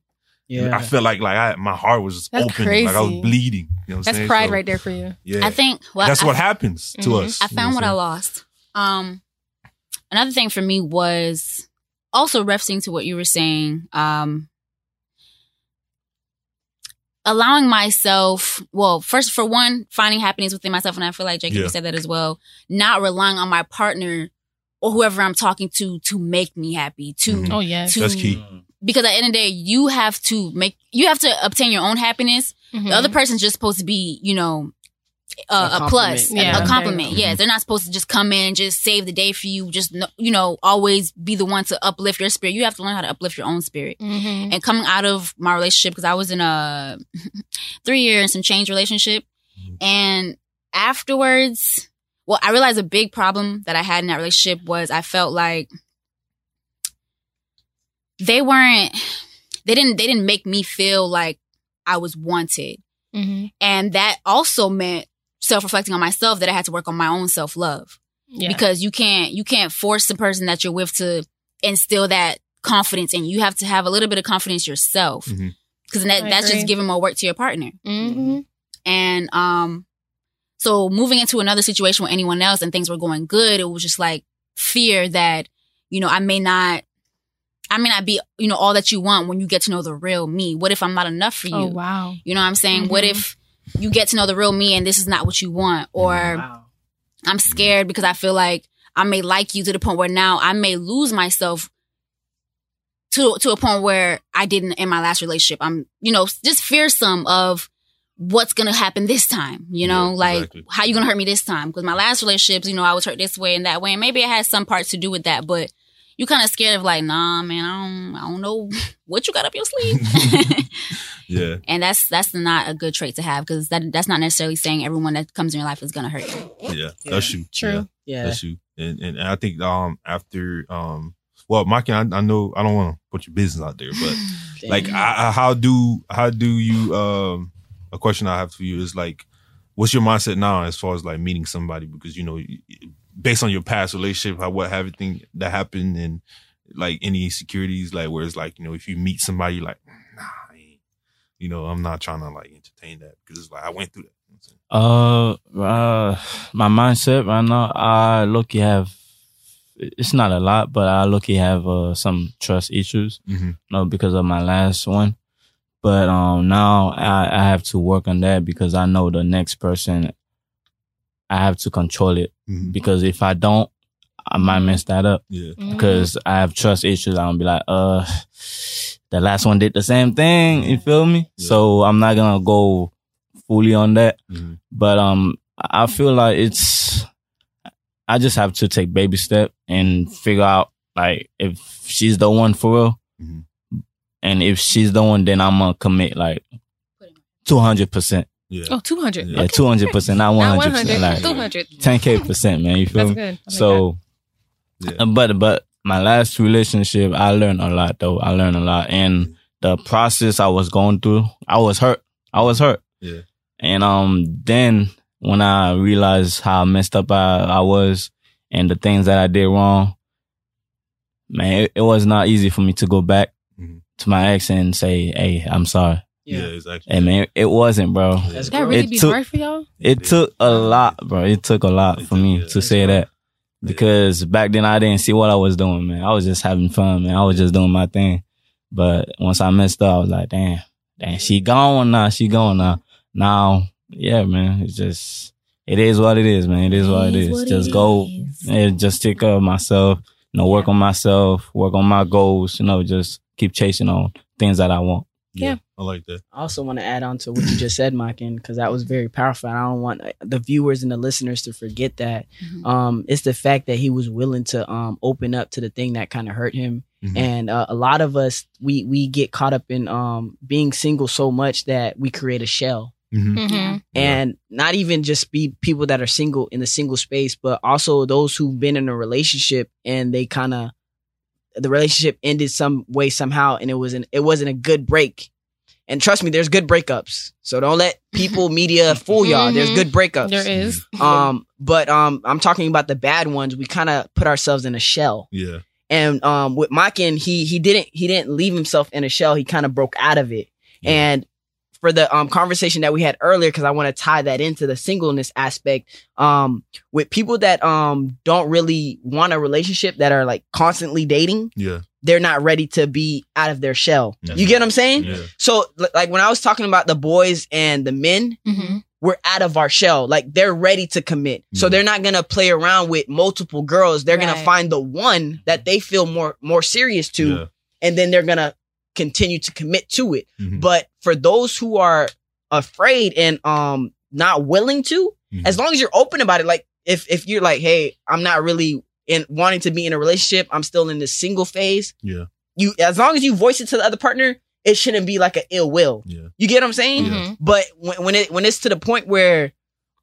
Yeah. I felt like like I, my heart was just That's open, like I was bleeding. You know what I'm That's saying? pride So, right there for you. Yeah, I think well, that's I, what happens to Mhm. us. I you know found what I I'm lost. Um, another thing for me was also referencing to what you were saying. Um, allowing myself, well, first for one, finding happiness within myself, and I feel like Djeko Yeah. you said that as well. Not relying on my partner or whoever I'm talking to to make me happy. To Mhm. Oh yeah. That's key. because at the end of the day, you have to make you have to obtain your own happiness. Mhm. The other person's just supposed to be, you know, A a, a, plus, a- Yeah. a compliment. There you go. Yes, they're not supposed to just come in and just save the day for you. Just you know, always be the one to uplift your spirit. You have to learn how to uplift your own spirit. Mhm. And coming out of my relationship, because I was in a (laughs) three year and some change relationship, Mhm. and afterwards, well, I realized a big problem that I had in that relationship was I felt like they weren't, they didn't, they didn't make me feel like I was wanted. Mhm. And that also meant self reflecting on myself that I had to work on my own self love Yeah. because you can't you can't force the person that you're with to instill that confidence in you. You have to have a little bit of confidence yourself Mhm. because that I that's agree. just giving more work to your partner. hmm And um, so moving into another situation with anyone else and things were going good, it was just like fear that you know I may not. I may not be, you know, all that you want when you get to know the real me. What if I'm not enough for you? Oh wow. You know what I'm saying? What Mhm. if you get to know the real me and this is not what you want? Or Wow. I'm scared because I feel like I may like you to the point where now I may lose myself to to a point where I didn't in my last relationship. I'm, you know, just fearsome of what's gonna happen this time. You know, Yeah, like exactly. how you gonna hurt me this time? Because my last relationships, you know, I was hurt this way and that way, and maybe it has some parts to do with that, but. You kind of scared of like, nah, man, I don't, I don't know (laughs) what you got up your sleeve. (laughs) Yeah, (laughs) and that's that's not a good trait to have because that that's not necessarily saying everyone that comes in your life is gonna hurt you. yeah, that's you. True. Yeah. Yeah. That's you. And, and I think um after um well, Mikey, I, I know I don't want to put your business out there, but like I, I, how do how do you um a question I have for you is like what's your mindset now as far as like meeting somebody because you know based on your past relationship how what everything that happened and like any insecurities like where it's like you know if you meet somebody like nah I ain't, you know I'm not trying to like entertain that because it's like I went through that. You know what I'm saying? Uh, uh, my mindset right now, I look. lucky have. It's not a lot, but I look. lucky have uh, some trust issues. Mm-hmm. You know, because of my last one. But um, now I, I have to work on that because I know the next person. I have to control it Mhm. because if I don't, I might mess that up. Yeah. Mhm. Because I have trust issues, I'm be like, uh, the last one did the same thing. You feel me? Yeah. So I'm not gonna go fully on that. Mhm. But um, I feel like it's. I just have to take baby step and figure out like if she's the one for real, Mhm. and if she's the one, then I'm gonna commit like two hundred percent. Yeah. Oh, 200. Yeah, two hundred percent, not one Not hundred 100. percent, like 200. ten k percent, man. You feel That's me? good. I like So, Yeah. uh, but but my last relationship, I learned a lot though. I learned a lot, and the process I was going through, I was hurt. I was hurt. Yeah. And um, then when I realized how messed up I, I was and the things that I did wrong, man, it, it was not easy for me to go back Mhm. to my ex and say, "Hey, I'm sorry." Yeah. Yeah. exactly. And man, it wasn't, bro. That's that. That really It be took- hard for y'all? It took a lot, bro. It took a lot for me yeah, to say right. that because back then I didn't see what I was doing, man. I was just having fun, man. I was just doing my thing. But once I messed up, I was like, damn, damn, she gone now. She gone now. Now, yeah, man. It's just, it is what it is, man. It is what it is. just go and just take care of myself, you know, work on myself, work on my goals, you know, just keep chasing on things that I want. Yeah. I like that. I also want to add on to what you just said, Maken, because that was very powerful. And I don't want uh, the viewers and the listeners to forget that. Mhm. Um, it's the fact that he was willing to um open up to the thing that kind of hurt him. Mhm. And uh, a lot of us, we we get caught up in um being single so much that we create a shell. Mhm. Mm-hmm. Yeah. and not even just be people that are single in the single space, but also those who've been in a relationship and they kind of the relationship ended some way somehow, and it wasn't it wasn't a good break. And trust me, there's good breakups. So don't let (laughs) people media fool y'all. There's Mhm. good breakups. There is. (laughs) Um, but um, I'm talking about the bad ones. We kind of put ourselves in a shell. Yeah. And um, with Maken, he he didn't he didn't leave himself in a shell. He kind of broke out of it. Yeah. And for the um conversation that we had earlier, because I want to tie that into the singleness aspect, um, with people that um don't really want a relationship that are like constantly dating, Yeah. they're not ready to be out of their shell. Yeah. You get what I'm saying? Yeah. So like when I was talking about the boys and the men, Mm-hmm. we're out of our shell. Like they're ready to commit. So Mhm. they're not gonna play around with multiple girls. They're gonna find the one that they feel more more serious to, Yeah. and then they're gonna continue to commit to it. Mhm. But for those who are afraid and um not willing to, Mhm. as long as you're open about it, like if if you're like, hey, I'm not really in wanting to be in a relationship, I'm still in the single phase. Yeah. You as long as you voice it to the other partner, it shouldn't be like an ill will. Yeah. You get what I'm saying? Mm-hmm. But when, when it when it's to the point where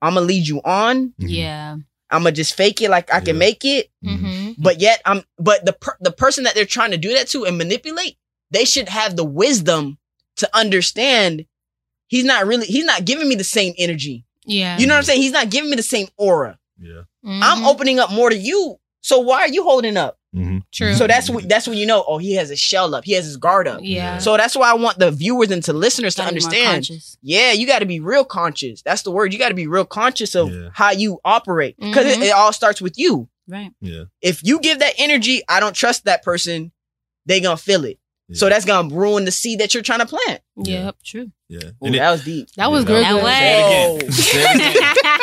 I'm gonna lead you on, Mhm. Yeah. I'm gonna just fake it like I can make it, Mm-hmm. but yet I'm but the per, the person that they're trying to do that to and manipulate, they should have the wisdom to understand he's not really he's not giving me the same energy. Yeah. You know what I'm saying? He's not giving me the same aura. Yeah. I'm Mhm. opening up more to you. So why are you holding up? Mm-hmm. True. So that's when that's when you know, oh, he has his shell up. He has his guard up. Yeah. So that's why I want the viewers and to listeners to Gotta be more understand. Yeah, you got to be real conscious. That's the word. You got to be real conscious of Yeah. how you operate because Mhm. it, it all starts with you. Right. Yeah. If you give that energy, I don't trust that person. They gonna feel it. So that's gonna ruin the seed that you're trying to plant. Yep. True. Yeah. Ooh, it- that was deep. That was Yeah, good. that was- Say it again. Say it again.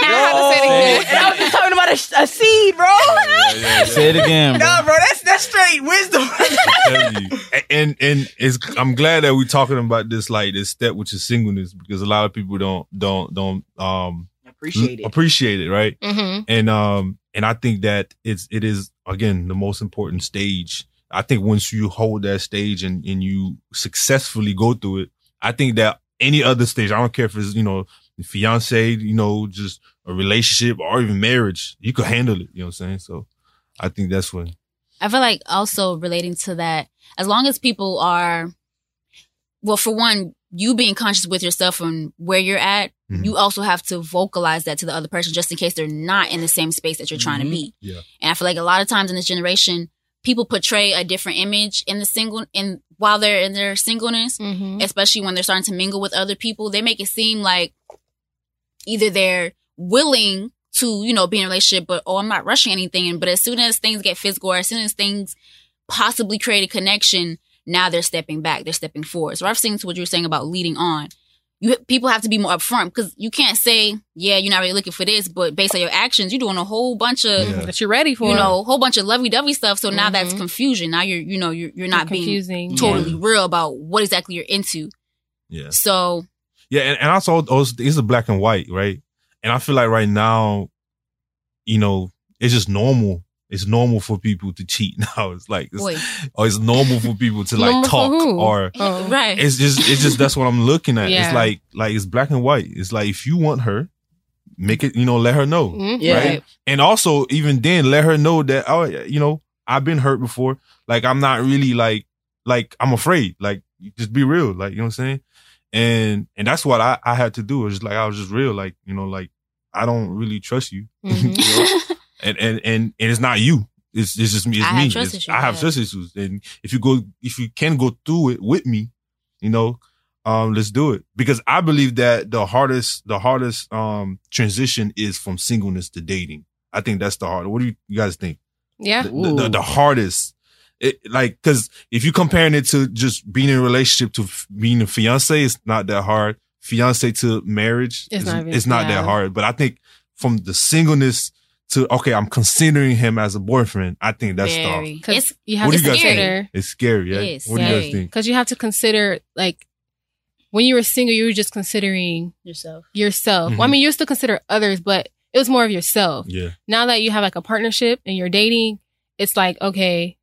Whoa. Say it again. (laughs) (laughs) And I was just talking about a, a seed, bro. Yeah, yeah, yeah. Say it again, bro. Nah, bro, that's that's straight wisdom. (laughs) And and it's I'm glad that we're talking about this like this step which is singleness because a lot of people don't don't don't um Appreciate it. appreciate it, right? Mm-hmm. And um and I think that it's it is again the most important stage. I think once you hold that stage and and you successfully go through it, I think that any other stage, I don't care if it's you know fiance, you know, just a relationship or even marriage, you could handle it. You know what I'm saying? So I think that's when I feel like also relating to that, as long as people are, well, for one, you being conscious with yourself and where you're at, Mhm. you also have to vocalize that to the other person just in case they're not in the same space that you're trying to Mhm. be. Yeah. And I feel like a lot of times in this generation, people portray a different image in the single, in while they're in their singleness, Mm-hmm. especially when they're starting to mingle with other people. They make it seem like either they're willing to, you know, be in a relationship, but oh, I'm not rushing anything. But as soon as things get physical, or as soon as things possibly create a connection, now they're stepping back, they're stepping forward. So I've seen to what you were saying about leading on. You people have to be more upfront because you can't say, yeah, you're not really looking for this, but based on your actions, you're doing a whole bunch of Yeah. That you're ready for. you know, a whole bunch of lovey dovey stuff. So now that's Mhm. confusion. Now you're, you know, you're you're not being confusing. totally real about what exactly you're into. yeah. So Yeah, and, and also those it's a black and white, right? And I feel like right now, you know, it's just normal. It's normal for people to cheat (laughs) now. It's like it's, or it's normal for people to like Normal talk or Oh. right? it's just it's just that's what I'm looking at. Yeah. It's like like it's black and white. It's like if you want her, make it, you know, let her know. Mhm. Yeah. Right. And also even then let her know that oh you know, I've been hurt before. Like I'm not really like like I'm afraid. Like just be real. Like, you know what I'm saying? And and that's what I, I had to do. It was like I was just real. Like, you know, like I don't really trust you. Mhm. (laughs) You know? (laughs) and, and and and it's not you. It's it's just me. It's I have me. trust It's- issues, I have yeah. trust issues. And if you go if you can go through it with me, you know, um, let's do it. Because I believe that the hardest the hardest um transition is from singleness to dating. I think that's the hard. What do you, you guys think? Yeah. The, the, the, the hardest. It, like, cause if you comparing it to just being in a relationship to f- being a fiance, it's not that hard. Fiance to marriage, It's is- not even- it's not yeah. that hard. But I think from the singleness to okay, I'm considering him as a boyfriend. I think that's tough. Very. Because It's you have What to do you guys think? consider It's scary. Yeah. Yes, what do you guys think? because you have to consider like when you were single, you were just considering yourself. yourself. Well, I Mhm. mean, you still consider others, but it was more of yourself. Yeah. Now that you have like a partnership and you're dating, it's like okay,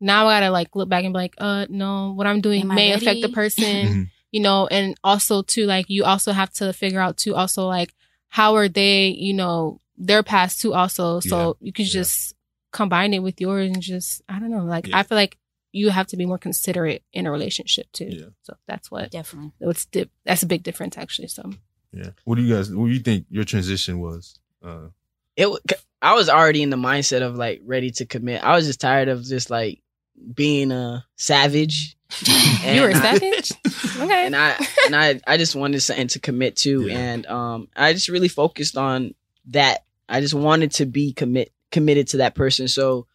now I gotta like look back and be like, uh, no, what I'm doing Am may affect the ready? person. Mhm. you know, and also too, like you also have to figure out too, also like how are they, you know, their past too, also. So you could yeah. just combine it with yours and just, I don't know, like Yeah. I feel like you have to be more considerate in a relationship too. Yeah. So that's what Definitely. what's dip. That's a big difference actually. So Yeah. What do you guys? What do you think your transition was? Uh, it I was already in the mindset of like ready to commit. I was just tired of just like being a savage. (laughs) you were a And I- savage. (laughs) Okay. and I and I I just wanted something to commit to, Yeah. and um I just really focused on that. I just wanted to be commit committed to that person. So,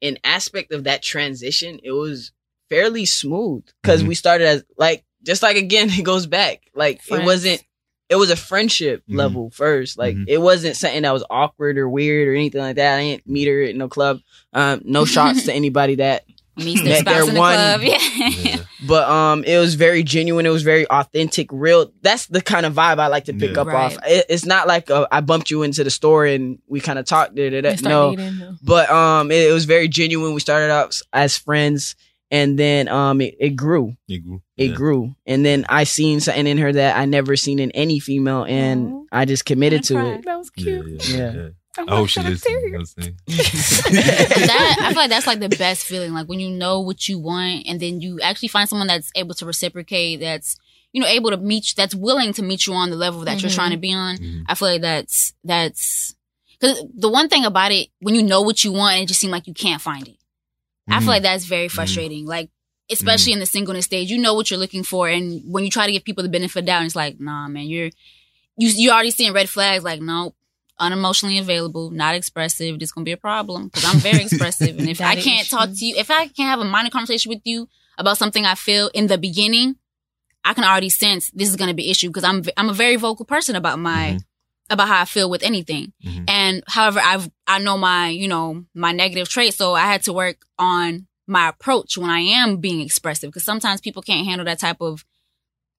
in aspect of that transition, it was fairly smooth because Mhm. we started as like just like again (laughs) it goes back like Friends. it wasn't. It was a friendship Mhm. level first. Like Mhm. it wasn't something that was awkward or weird or anything like that. I didn't meet her at no club. Um, no shots to (laughs) anybody that Meets (laughs) their That spouse they're in the one- club. (laughs) Yeah. yeah. but um it was very genuine it was very authentic real that's the kind of vibe i like to pick Yeah. up off it, it's not like uh, i bumped you into the store and we kind of talked da, da, da. No dating, but um it, it was very genuine we started out as friends and then um it, it grew It grew. it Yeah. grew and then i seen something in her that i never seen in any female and Aw. i just committed I to cried. it That was Yeah, cute. yeah, Yeah. yeah. I, I hope she wanna listens. shut you know up what I'm that I feel like that's like the best feeling. Like when you know what you want, and then you actually find someone that's able to reciprocate. That's you know able to meet. That's willing to meet you on the level that you're Mhm. trying to be on. Mhm. I feel like that's that's because the one thing about it when you know what you want, it just seems like you can't find it. I Mhm. feel like that's very frustrating. Like especially in the singleness stage, you know what you're looking for, and when you try to give people the benefit of doubt, it's like, nah, man, you're you you already seeing red flags. Like, nope, unemotionally available, not expressive. This gonna be a problem because I'm very (laughs) expressive, and if I can't talk to you, if I can't have a minor conversation with you about something I feel in the beginning, I can already sense this is gonna be an issue because I'm I'm a very vocal person about my Mhm. about how I feel with anything. Mhm. And however, I've I know my you know my negative traits, so I had to work on my approach when I am being expressive because sometimes people can't handle that type of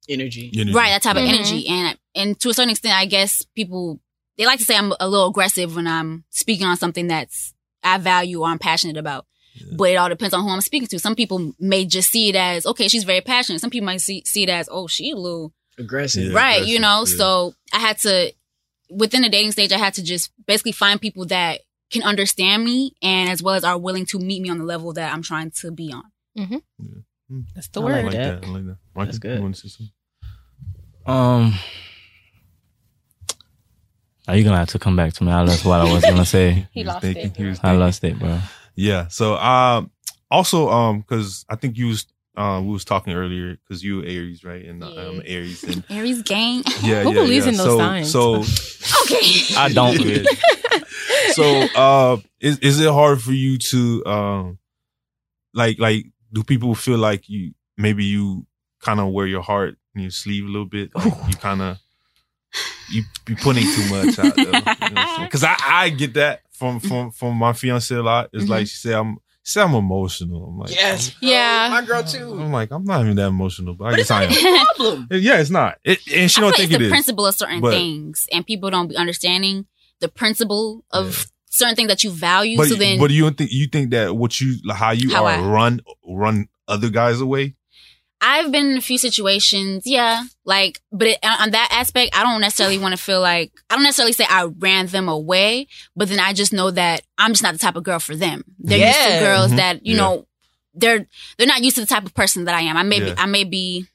energy Energy. right that type Mhm. of energy, and and to a certain extent, I guess people they like to say I'm a little aggressive when I'm speaking on something that's I value or I'm passionate about. Yeah. But it all depends on who I'm speaking to. Some people may just see it as okay, she's very passionate. Some people might see see it as oh, she a little aggressive right aggressive, you know yeah. so i had to within the dating stage i had to just basically find people that can understand me and as well as are willing to meet me on the level that i'm trying to be on mm-hmm That's the I I word. like that. that. I like that. Michael, That's good. you wanna say something? Um, are you gonna have to come back to me? I lost what I was gonna say. (laughs) He was lost thinking, it. He was I lost it, bro. Yeah. So, um, also, um, because I think you was, um, we was talking earlier because you Aries, right? And uh, I'm Aries, and (laughs) aries gang yeah, Who yeah, believes yeah. in those so, signs? So, (laughs) okay I don't really. so, uh, is is it hard for you to, um, like, like, do people feel like you maybe you kind of wear your heart in your sleeve a little bit? Like you kind of you be putting too much out there. Because (laughs) I I get that from from from my fiance a lot. It's like mm-hmm. she said I'm. she Said I'm emotional. I'm like, yes Yeah. Oh, my girl too. I'm like, I'm not even that emotional, but I guess it's I not am. a problem (laughs) Yeah, it's not. It, and she I don't think like it it's the is. principle of certain But- things and people don't be understanding the principle of Yeah. certain things that you value But so then but you think you think that what you like, how you How are I- run run other guys away? I've been in a few situations, yeah, like, but it, on on that aspect, I don't necessarily want to feel like I don't necessarily say I ran them away, but then I just know that I'm just not the type of girl for them. They're used to Yeah. girls Mhm. that you Yeah. know they're they're not used to the type of person that I am. I may Yeah. be, I may be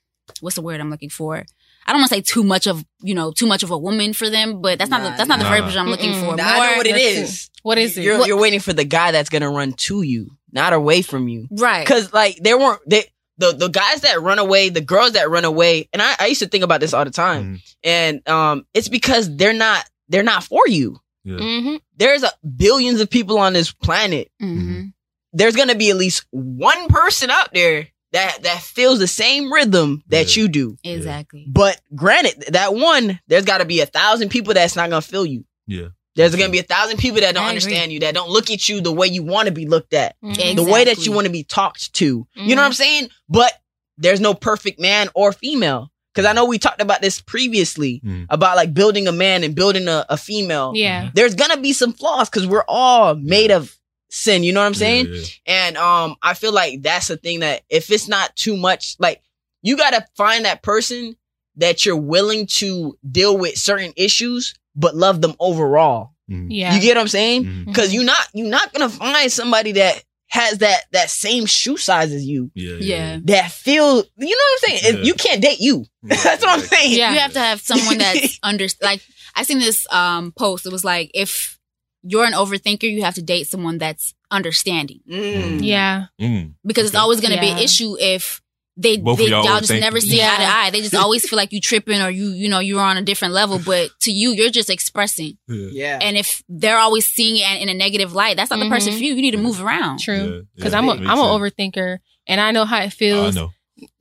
what's the word I'm looking for. I don't want to say too much of you know too much of a woman for them, but that's not Nah, the, that's not the nah. verbiage I'm looking Mm-mm. for. Nah, I know what it is. What is it? You're, What- you're waiting for the guy that's gonna run to you, not away from you. right? Because like they weren't they the the guys that run away, the girls that run away, and I, I used to think about this all the time, Mhm. and um, it's because they're not they're not for you. Yeah. Mm-hmm. There's a, billions of people on this planet. hmm There's gonna be at least one person out there that that feels the same rhythm that Yeah. you do. Exactly. But granted, that one, there's got to be a thousand people that's not gonna feel you. Yeah. There's gonna be a thousand people that don't I agree. understand you, that don't look at you the way you want to be looked at, Mhm. the way that you want to be talked to. You know what I'm saying? But there's no perfect man or female. Cause I know we talked about this previously Mm. about like building a man and building a, a female. Yeah. There's gonna be some flaws because we're all made of sin. You know what I'm saying? Yeah, yeah. And um, I feel like that's the thing that if it's not too much, like you gotta find that person that you're willing to deal with certain issues, but love them overall. Mm. Yeah. You get what I'm saying? Mm. Because you're not you're not gonna find somebody that has that that same shoe size as you. Yeah, Yeah. That feel, you know what I'm saying? Yeah. You can't date you. yeah. (laughs) That's what I'm saying. Yeah. You have to have someone that's (laughs) under like I seen this um post. It was like if you're an overthinker, you have to date someone that's understanding Mm. Yeah. Mm. because it's always going to be an Yeah. issing if they, Both they y'all y'all just never see Yeah. eye to eye. They just (laughs) always feel like you tripping or you you know you're on a different level. But to you, you're just expressing. Yeah. Yeah. And if they're always seeing it in a negative light, that's not the person Mhm. for you. You need to move around. True. Because yeah, I'm a makes I'm an overthinker, and I know how it feels. I know. (laughs)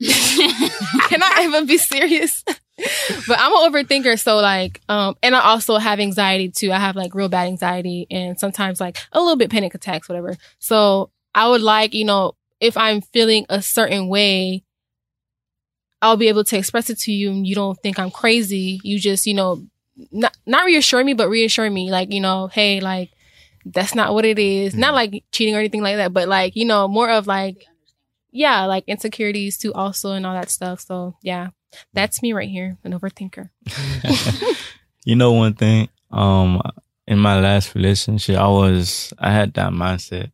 Can I even be serious? (laughs) but I'm an overthinker, so like, um, and I also have anxiety too. I have like real bad anxiety, and sometimes like a little bit panic attacks, whatever. So I would like, you know, if I'm feeling a certain way, I'll be able to express it to you, and you don't think I'm crazy. You just, you know, not not reassure me, but reassure me, like, you know, hey, like that's not what it is. Not Mhm. like cheating or anything like that, but like, you know, more of like, yeah, like insecurities too, also, and all that stuff. So yeah, that's me right here, an overthinker. (laughs) (laughs) you know one thing um in my last relationship i was i had that mindset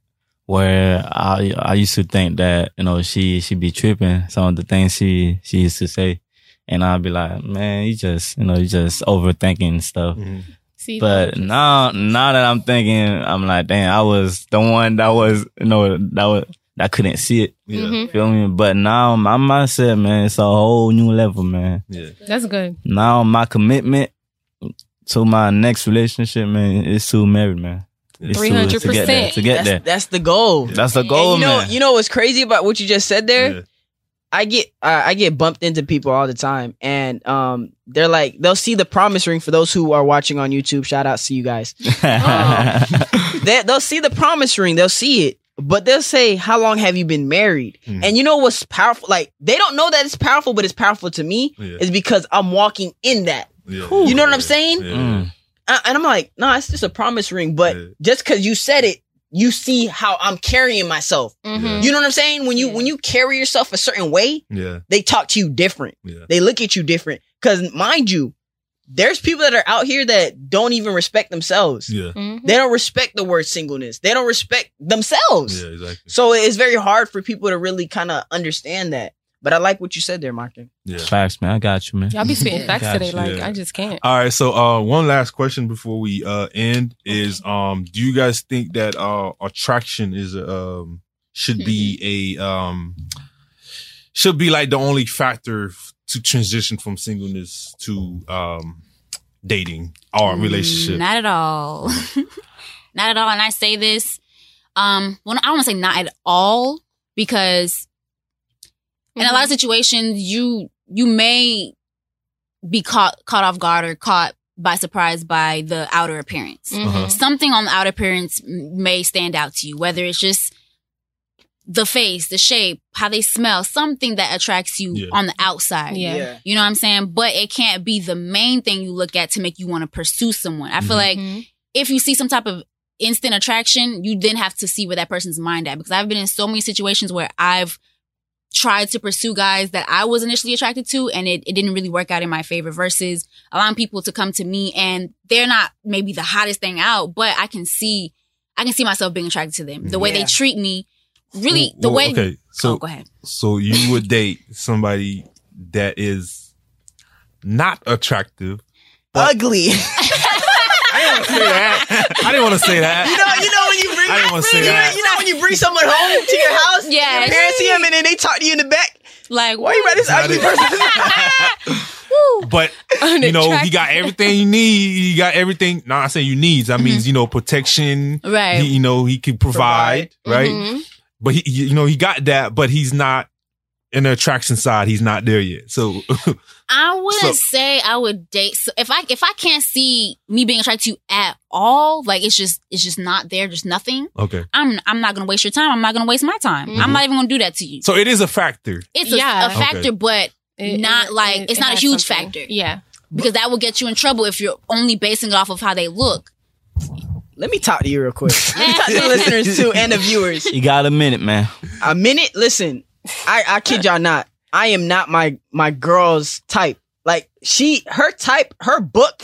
where i i used to think that you know she she be tripping some of the things she she used to say and i'd be like man you just you know you just overthinking stuff Mhm. See, but now now that i'm thinking i'm like damn i was the one that was you know that was that couldn't see it Yeah. Mhm. feel me but now my mindset man it's a whole new level man Yeah. that's good. now my commitment to my next relationship, man, is to marry, man. It's to- 300%. to get there. To get that's, there. that's the goal. That's the And goal, you know, man. you know what's crazy about what you just said there? Yeah. I get uh, I get bumped into people all the time, and um, they're like they'll see the promise ring for those who are watching on YouTube. Shout out to you guys. (laughs) (laughs) They, they'll see the promise ring, they'll see it, but they'll say, "How long have you been married?" Mhm. And you know what's powerful? Like they don't know that it's powerful, but it's powerful to me. Yeah. Is because I'm walking in that. Yeah. You know what I'm saying? Yeah. Mm. And I'm like, no, it's just a promise ring. But Yeah. just because you said it, you see how I'm carrying myself. Mhm. You know what I'm saying? When you Yeah. when you carry yourself a certain way, Yeah. they talk to you different. Yeah. They look at you different. Cause mind you, there's people that are out here that don't even respect themselves. Yeah. Mhm. They don't respect the word singleness. They don't respect themselves. Yeah. Exactly. So it's very hard for people to really kind of understand that. But I like what you said there, Martin. Yeah. Facts, man. I got you, man. Y'all be spitting facts today, you. like Yeah. I just can't. All right. So, uh, one last question before we uh end is, um, do you guys think that uh attraction is um should be a um should be like the only factor f- to transition from singleness to um dating or Mm, relationship? Not at all. (laughs) not at all. And I say this, um, well, I don't want to say not at all because in a lot of situations, you you may be caught caught off guard or caught by surprise by the outer appearance. Uh-huh. Something on the outer appearance may stand out to you, whether it's just the face, the shape, how they smell, something that attracts you Yeah. on the outside. Yeah. You know what I'm saying? But it can't be the main thing you look at to make you want to pursue someone. I feel Mhm. like Mhm. if you see some type of instant attraction, you then have to see where that person's mind at. Because I've been in so many situations where I've tried to pursue guys that I was initially attracted to and it, it didn't really work out in my favor versus allowing people to come to me and they're not maybe the hottest thing out, but I can see I can see myself being attracted to them. The way Yeah. they treat me, really the Well, way Okay. So oh, go ahead. so you would date somebody that is not attractive. But- Ugly. (laughs) you I didn't want to say that. I didn't want to say that. know, you know when you bring I didn't wanna say you know, that. you know when you bring someone home to your house, yeah, your parents see them and then they talk to you in the back. Like Why you write this Not ugly it. person? (laughs) (laughs) but you know, he got everything you need. He got everything. No, I say you needs. That means you know protection. Right. He, you know, he can provide, right? Mhm. But he, you know, he got that, but he's not in the attraction side, he's not there yet. So (laughs) I wouldn't So- say I would date. So if I if I can't see me being attracted to you at all, like it's just it's just not there, just nothing. okay. I'm I'm not gonna waste your time. I'm not gonna waste my time. Mhm. I'm not even gonna do that to you. So it is a factor. It's a, Yeah. a factor, Okay. but It- Not it- like- it- it's it not a huge something. factor. Yeah. because that will get you in trouble if you're only basing it off of how they look. Let me talk to you real quick. Let me talk to the (laughs) listeners too and the viewers. You got a minute, man. A minute. Listen, I, I kid y'all not. I am not my my girl's type. Like she, her type, her book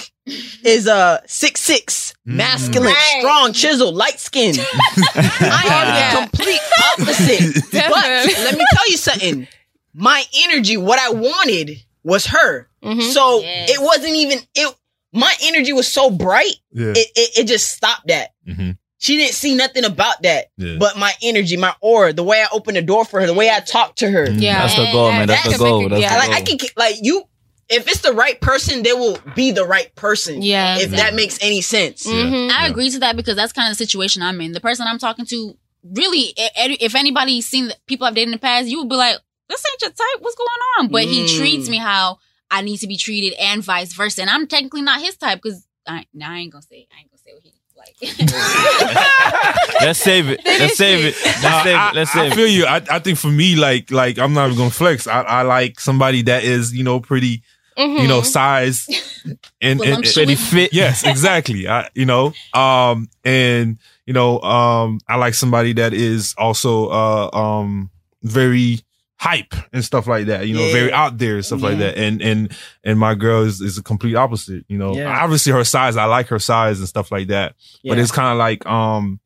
is uh six six, Mm. masculine, Right. strong, chiseled, light skinned. I am Yeah. the complete opposite. (laughs) but let me tell you something. My energy, what I wanted was her. Mhm. So Yes. it wasn't even it. My energy was so bright, Yeah. it it, it just stopped that. hmm She didn't see nothing about that, Yeah. but my energy, my aura, the way I opened the door for her, the way I talked to her. Mhm. Yeah. That's the goal, man. That's That's the goal. That's yeah. the like I can like you. If it's the right person, they will be the right person. Yeah. If that makes any sense. Mhm. I agree to that because that's kind of the situation I'm in. The person I'm talking to, really, i- i- if anybody's seen the people I've dated in the past, you would be like, "This ain't your type. What's going on?" But he Mm. treats me how I need to be treated, and vice versa. And I'm technically not his type because I, nah, I ain't gonna say. I ain't gonna say what he like. (laughs) Let's save it. Let's save it. Let's Nah, save I, it. Let's I save it. feel you. I, I think for me, like, like I'm not even gonna flex. I, I like somebody that is, you know, pretty, you know, Mhm. size (laughs) and, and, and Voluptuous. Pretty fit. yes, exactly. I, you know, um, and you know, um, I like somebody that is also, uh, um, very hype and stuff like that. You know, Yeah. very out there and stuff like that. And and and my girl is, is a complete opposite. You know, Yeah. obviously her size, I like her size and stuff like that. But it's kind of like, um,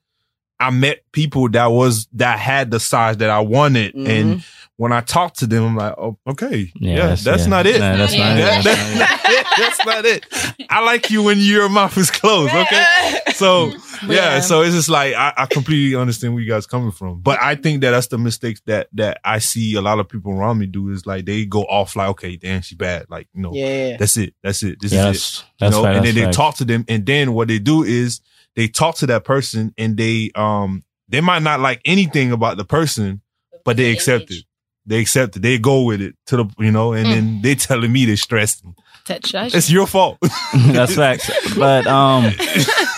I met people that was that had the size that I wanted, Mhm. and when I talk to them, I'm like, oh, okay, yeah, that's- that's, yeah. not it. Nah, that's not it. That- That's that- (laughs) that's not it. I like you when your mouth is closed. Okay, so (laughs) yeah, Yeah. so it's just like I, I completely understand where you guys coming from, but I think that that's the mistakes that that I see a lot of people around me do is like they go off like, okay, damn, she bad, like you know, yeah. that's it, that's it, this Yeah, is it that's you that's know, right. and then they right. talk to them, and then what they do is they talk to that person, and they um they might not like anything about the person, but they accept it. They accept it. They go with it to the you know, and then they telling me they stressed. Touch. It's your fault. (laughs) That's facts. But um,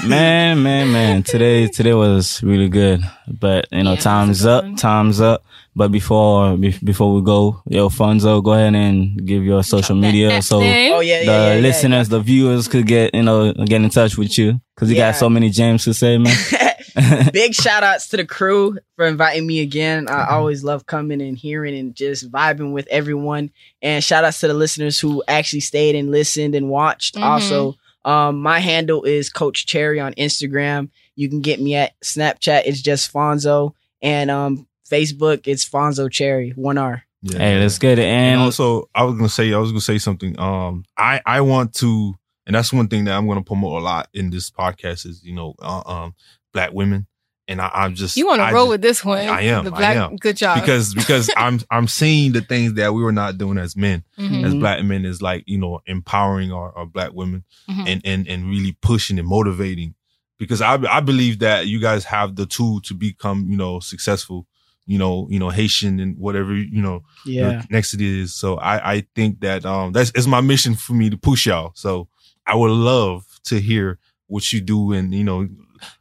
man, man, man, today today was really good. But you know, Yeah, time's it was a good up. one. Time's up. But before be- before we go, yo, Fanzo, go ahead and give your social media so. Oh yeah, the yeah, yeah, yeah, listeners, the viewers could get you know get in touch with you because you Yeah. got so many gems to say, man. (laughs) yeah. (laughs) Big shout outs to the crew for inviting me again. I always love coming and hearing and just vibing with everyone. And shout outs to the listeners who actually stayed and listened and watched. Mhm. Also, um, my handle is Coach Chery on Instagram. You can get me at Snapchat. It's just Fanzo. And um, Facebook, it's Fanzo Chery, one R. Yeah. hey, let's get it. And And also, I was gonna say, I was gonna say something. Um, I I want to, and that's one thing that I'm gonna promote a lot in this podcast is you know, uh, um, black women, and I, I'm just You want to roll just- with this one? I am, The I black. am. Good job. because because (laughs) I'm I'm seeing the things that we were not doing as men, Mhm. as black men, is like you know empowering our, our black women Mhm. and and and really pushing and motivating. Because I I believe that you guys have the tool to become you know successful, you know you know Haitian and whatever you know Yeah. next it is. So I, I think that um that's it's my mission for me to push y'all. So I would love to hear what you do and you know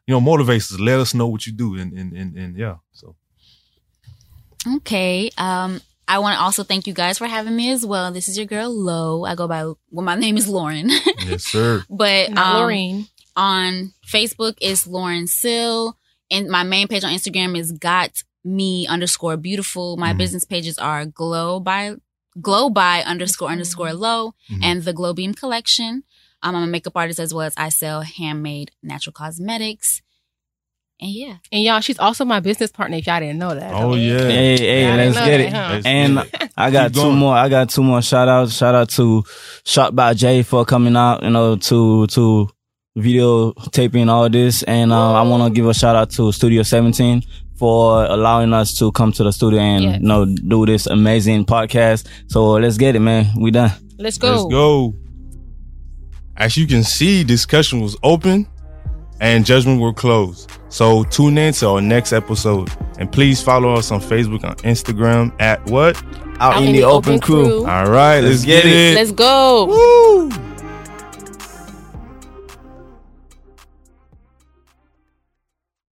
you know motivate us. Let us know what you do and and and, and yeah. So Okay. Um, I want to also thank you guys for having me as well. This is your girl Lo. I go by well, my name is Lorine, (laughs) yes, sir. but Not um, Lorraine. on Facebook is Lorine Cil, and my main page on Instagram is got me underscore beautiful. My Mhm. business pages are glow by glow by underscore underscore low Mhm. and the glow beam collection. Um, I'm a makeup artist as well as I sell handmade natural cosmetics. And yeah, And y'all, she's also my business partner. If y'all didn't know that. Oh yeah. hey, hey, Yeah, I let's didn't get that, it. huh? Let's And get. I got two more. I got two more shout outs. Shout out to Shot by Jay for coming out, you know, to to video taping all this. And uh, I want to give a shout out to Studio 17 for allowing us to come to the studio and Yes. you know do this amazing podcast. So let's get it, man. We done. Let's go. Let's go. As you can see, discussion was open and judgment were closed. So tune in to our next episode. And please follow us on Facebook and Instagram at what? out, in, the, open, crew. All right, let's, Let's get get it. it. Let's go. Woo!